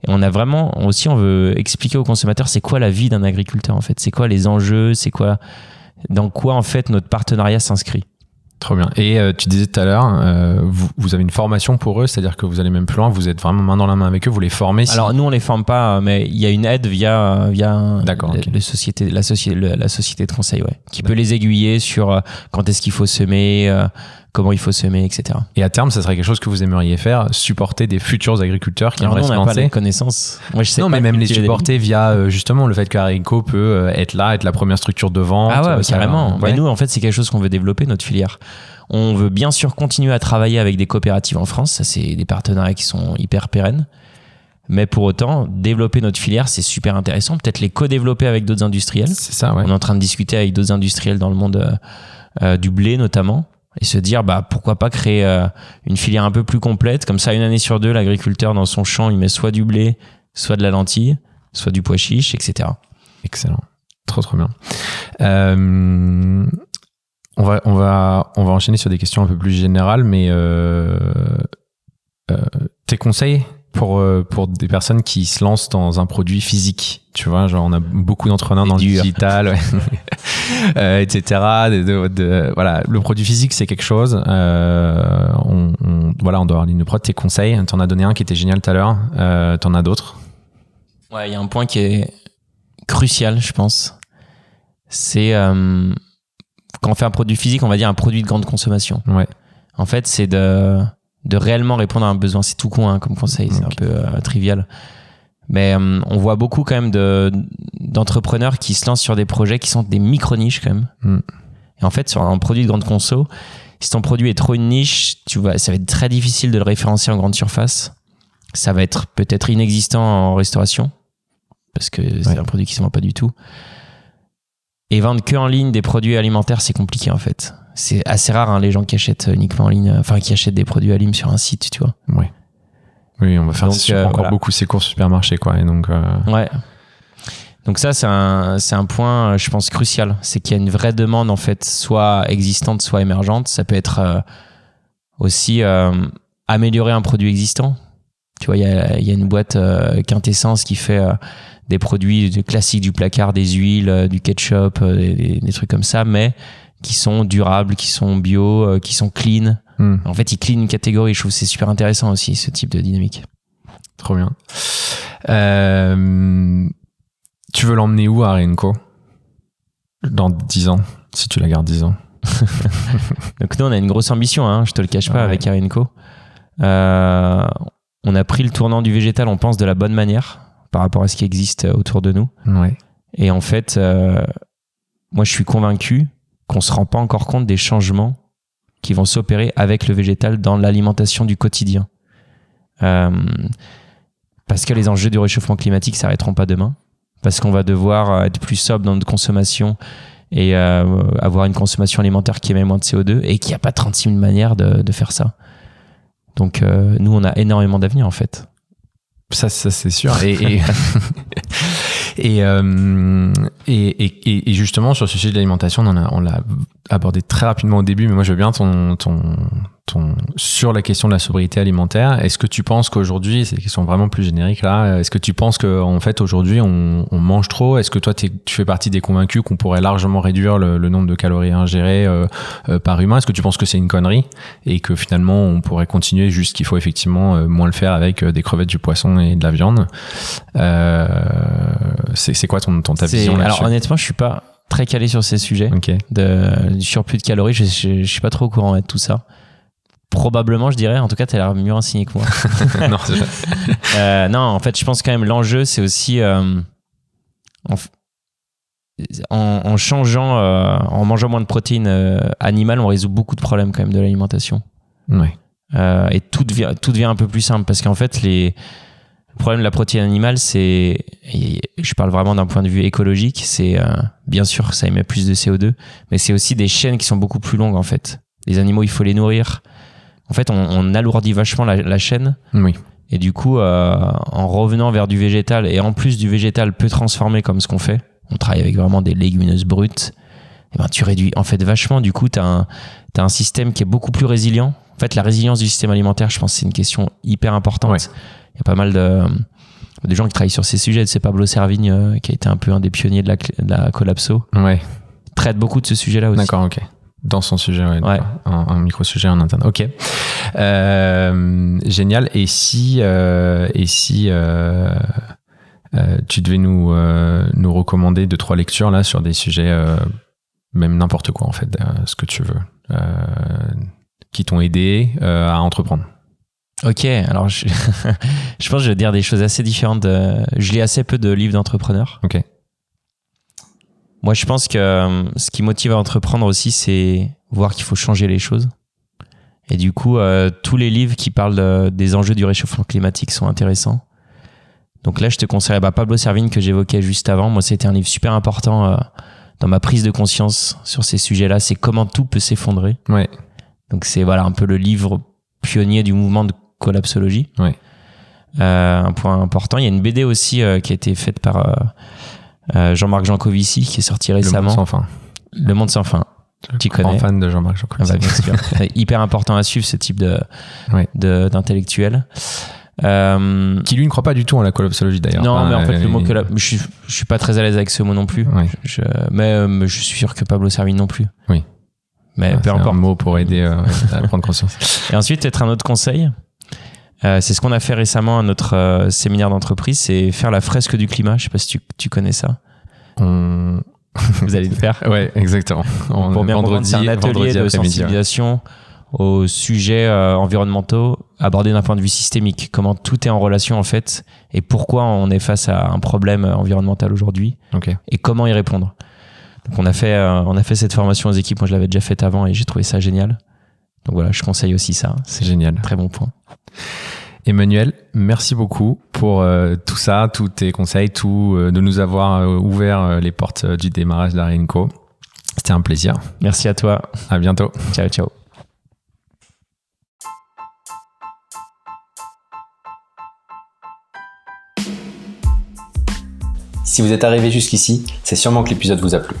Speaker 1: Et on a vraiment aussi on veut expliquer aux consommateurs c'est quoi la vie d'un agriculteur en fait? C'est quoi les enjeux? C'est quoi dans quoi en fait notre partenariat s'inscrit?
Speaker 2: Trop bien. Et euh, tu disais tout à l'heure, euh, vous, vous avez une formation pour eux, c'est-à-dire que vous allez même plus loin, vous êtes vraiment main dans la main avec eux, vous les formez. si-
Speaker 1: Alors nous on les forme pas, mais il y a une aide via via un-
Speaker 2: D'accord,
Speaker 1: le-
Speaker 2: ok.
Speaker 1: le société, la, société, la société de conseil, ouais, qui peut les aiguiller sur euh, quand est-ce qu'il faut semer, euh, comment il faut semer, etc.
Speaker 2: Et à terme, ça serait quelque chose que vous aimeriez faire, supporter des futurs agriculteurs qui
Speaker 1: Alors
Speaker 2: aimeraient
Speaker 1: on
Speaker 2: se
Speaker 1: n'a pas les
Speaker 2: lancer.
Speaker 1: connaissances. Moi je sais
Speaker 2: Non,
Speaker 1: pas
Speaker 2: mais même les supporter via euh, justement le fait qu'Arico peut euh, être là, être la première structure de vente.
Speaker 1: Ah ouais,
Speaker 2: euh,
Speaker 1: carrément.
Speaker 2: ouais.
Speaker 1: Mais nous, en fait, c'est quelque chose qu'on veut développer, notre filière. On veut bien sûr continuer à travailler avec des coopératives en France. Ça, c'est des partenariats qui sont hyper pérennes. Mais pour autant, développer notre filière, c'est super intéressant. Peut-être les co-développer avec d'autres industriels.
Speaker 2: C'est ça, ouais.
Speaker 1: On est en train de discuter avec d'autres industriels dans le monde euh, euh, du blé notamment et se dire bah pourquoi pas créer euh, une filière un peu plus complète comme ça une année sur deux l'agriculteur dans son champ il met soit du blé soit de la lentille soit du pois chiche etc
Speaker 2: Excellent. Trop, trop bien. Euh, on, va, on, va, on va enchaîner sur des questions un peu plus générales, mais euh, euh, tes conseils pour, euh, pour des personnes qui se lancent dans un produit physique Tu vois, genre, on a beaucoup d'entrepreneurs dans le
Speaker 1: dur.
Speaker 2: digital, ouais. Euh, etc. De- de- de- voilà, le produit physique, c'est quelque chose. Euh, on, on- voilà, on doit avoir de prod. Tes conseils, t'en as donné un qui était génial tout à l'heure. Euh, t'en as d'autres?
Speaker 1: Ouais il y a un point qui est crucial je pense c'est euh, quand on fait un produit physique on va dire un produit de grande consommation
Speaker 2: Ouais.
Speaker 1: En fait, c'est de, de réellement répondre à un besoin. C'est tout con hein, comme conseil, c'est un peu euh, trivial. Mais euh, on voit beaucoup quand même de, d'entrepreneurs qui se lancent sur des projets qui sont des micro-niches quand même.
Speaker 2: Mm.
Speaker 1: Et en fait, sur un produit de grande conso, si ton produit est trop une niche, tu vois, ça va être très difficile de le référencer en grande surface. Ça va être peut-être inexistant en restauration parce que c'est
Speaker 2: Ouais.
Speaker 1: un produit qui se vend pas du tout. Et vendre que en ligne des produits alimentaires, c'est compliqué en fait. C'est assez rare hein, les gens qui achètent uniquement en ligne, enfin qui achètent des produits alim sur un site, tu vois.
Speaker 2: Ouais. Oui, on va faire
Speaker 1: Donc, euh,
Speaker 2: encore
Speaker 1: voilà.
Speaker 2: beaucoup ces courses supermarchés, quoi. Et donc, euh,
Speaker 1: Ouais. Donc ça, c'est un, c'est un point, euh, je pense, crucial. C'est qu'il y a une vraie demande, en fait, soit existante, soit émergente. Ça peut être euh, aussi euh, améliorer un produit existant. Tu vois, il y a, y a une boîte euh, Quintessence qui fait euh, des produits classiques du placard, des huiles, euh, du ketchup, euh, des, des- des trucs comme ça, mais qui sont durables, qui sont bio, euh, qui sont clean.
Speaker 2: hmm,
Speaker 1: En fait, ils clean une catégorie. Je trouve c'est super intéressant aussi, ce type de dynamique.
Speaker 2: trop bien. Euh, tu veux l'emmener où, Arenco Dans 10 ans, si tu la gardes 10 ans.
Speaker 1: Donc nous, on a une grosse ambition, hein, je te le cache pas,
Speaker 2: Ouais.
Speaker 1: avec Arinco. Euh, on a pris le tournant du végétal, on pense de la bonne manière par rapport à ce qui existe autour de nous.
Speaker 2: Ouais.
Speaker 1: Et en fait, euh, moi, je suis convaincu qu'on se rend pas encore compte des changements qui vont s'opérer avec le végétal dans l'alimentation du quotidien. Euh, parce que les enjeux du réchauffement climatique s'arrêteront pas demain. Parce qu'on va devoir euh, être plus sobre dans notre consommation et euh, avoir une consommation alimentaire qui émet moins de CO2 et qu'il n'y a pas 36 000 manières de, de faire ça. Donc, euh, nous, on a énormément d'avenir en fait.
Speaker 2: Ça, ça c'est sûr. Et, et, et, euh, et, et- et justement, sur ce sujet de l'alimentation, on l'a abordé très rapidement au début, mais moi, je veux bien ton, ton, ton, sur la question de la sobriété alimentaire. Est-ce que tu penses qu'aujourd'hui, c'est des questions vraiment plus génériques là, est-ce que tu penses qu'en fait, aujourd'hui, on, on mange trop? Est-ce que toi, tu fais partie des convaincus qu'on pourrait largement réduire le, le nombre de calories ingérées euh, euh, par humain? Est-ce que tu penses que c'est une connerie et que finalement, on pourrait continuer juste qu'il faut effectivement euh, moins le faire avec euh, des crevettes, du poisson et de la viande? Euh, c'est quoi ton, ton ta vision
Speaker 1: Alors
Speaker 2: là-dessus
Speaker 1: honnêtement, je suis pas très calé sur ces sujets. De, du surplus de calories. Je, je, je suis pas trop au courant de tout ça. Probablement, je dirais. En tout cas, tu as l'air mieux renseigné que moi.
Speaker 2: non,
Speaker 1: Euh, non, en fait, je pense quand même l'enjeu, c'est aussi euh, en, f- en, en changeant, euh, en mangeant moins de protéines animales, on résout beaucoup de problèmes quand même de l'alimentation.
Speaker 2: ouais.
Speaker 1: Et tout devient, tout devient un peu plus simple parce qu'en fait, les, le problème de la protéine animale, c'est, je parle vraiment d'un point de vue écologique, c'est bien sûr ça émet plus de CO2, mais c'est aussi des chaînes qui sont beaucoup plus longues en fait. Les animaux, il faut les nourrir. En fait, on, on alourdit vachement la, la chaîne
Speaker 2: Oui.
Speaker 1: et du coup, euh, en revenant vers du végétal et en plus du végétal peu transformé comme ce qu'on fait, on travaille avec vraiment des légumineuses brutes. Et ben, tu réduis en fait vachement. Du coup, tu as, un un système qui est beaucoup plus résilient. En fait, la résilience du système alimentaire, je pense, c'est une question hyper importante.
Speaker 2: Ouais.
Speaker 1: Il y a pas mal de, de gens qui travaillent sur ces sujets. C'est Pablo Servigne euh, qui a été un peu un des pionniers de la, de la collapso.
Speaker 2: Ouais.
Speaker 1: Traite beaucoup de ce sujet-là aussi.
Speaker 2: D'accord, ok. Dans son sujet, ouais.
Speaker 1: Ouais.
Speaker 2: Un, un micro-sujet en interne. Ok. Euh, génial. Et si, euh, et si euh, tu devais nous, nous recommander deux, trois lectures là sur des sujets, même n'importe quoi en fait, ce que tu veux, qui t'ont aidé à entreprendre?
Speaker 1: Ok, alors je, je pense que je vais dire des choses assez différentes. je lis assez peu de livres d'entrepreneurs.
Speaker 2: Ok.
Speaker 1: Moi, je pense que euh, ce qui motive à entreprendre aussi, c'est voir qu'il faut changer les choses. Et du coup, euh, tous les livres qui parlent de- des enjeux du réchauffement climatique sont intéressants. Donc là, je te conseillerais bah, Pablo Servigne que j'évoquais juste avant. Moi, c'était un livre super important euh, dans ma prise de conscience sur ces sujets-là. C'est comment tout peut s'effondrer.
Speaker 2: Ouais.
Speaker 1: Donc c'est voilà un peu le livre pionnier du mouvement de collapsologie.
Speaker 2: Ouais.
Speaker 1: Euh, un point important. Il y a une BD aussi qui a été faite par Jean-Marc Jancovici qui est sorti
Speaker 2: Le
Speaker 1: récemment.
Speaker 2: monde sans fin.
Speaker 1: Le monde sans fin. Tu
Speaker 2: Grand
Speaker 1: connais.
Speaker 2: fan de Jean-Marc
Speaker 1: Ah
Speaker 2: Jancovici.
Speaker 1: bah, bien sûr. C'est hyper important à suivre ce type de
Speaker 2: Ouais.
Speaker 1: d'intellectuel. Euh,
Speaker 2: Qui lui ne croit pas du tout en la collapsologie d'ailleurs.
Speaker 1: non,
Speaker 2: Enfin,
Speaker 1: mais en fait,
Speaker 2: euh,
Speaker 1: le mot
Speaker 2: il-
Speaker 1: collap, je suis, je suis pas très à l'aise avec ce mot non plus.
Speaker 2: Ouais.
Speaker 1: Je, mais euh, je suis sûr que Pablo Servigne non plus.
Speaker 2: Oui.
Speaker 1: Mais
Speaker 2: Ah,
Speaker 1: peu importe.
Speaker 2: un mot pour aider euh, à prendre conscience.
Speaker 1: Et ensuite, peut-être un autre conseil. Euh, c'est ce qu'on a fait récemment à notre euh, séminaire d'entreprise, c'est faire la fresque du climat. Je sais pas si tu, tu connais ça.
Speaker 2: On...
Speaker 1: Vous allez le faire.
Speaker 2: Ouais, exactement. On-
Speaker 1: Pour bien comprendre, c'est un atelier
Speaker 2: vendredi
Speaker 1: de sensibilisation aux sujets euh, environnementaux abordés d'un point de vue systémique. Comment tout est en relation en fait et pourquoi on est face à un problème environnemental aujourd'hui
Speaker 2: Ok.
Speaker 1: et comment y répondre. Donc on a fait on a fait cette formation aux équipes. Moi je l'avais déjà faite avant et j'ai trouvé ça génial. Donc voilà, je conseille aussi ça.
Speaker 2: C'est génial.
Speaker 1: Très bon point.
Speaker 2: Emmanuel, merci beaucoup pour euh, tout ça, tous tes conseils, tout, euh, de nous avoir euh, ouvert les portes du démarrage d'Arenco. C'était un plaisir.
Speaker 1: Merci à toi.
Speaker 2: À bientôt.
Speaker 1: Ciao, ciao.
Speaker 2: Si vous êtes arrivé jusqu'ici, c'est sûrement que l'épisode vous a plu.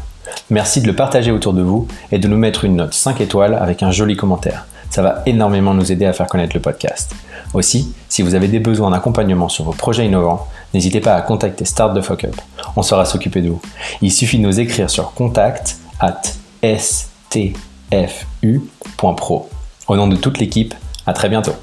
Speaker 2: Merci de le partager autour de vous et de nous mettre une note 5 étoiles avec un joli commentaire. Ça va énormément nous aider à faire connaître le podcast. Aussi, si vous avez des besoins d'accompagnement sur vos projets innovants, n'hésitez pas à contacter Start the Fuck Up. On saura s'occuper de vous. Il suffit de nous écrire sur contact at stfu.pro. Au nom de toute l'équipe, à très bientôt.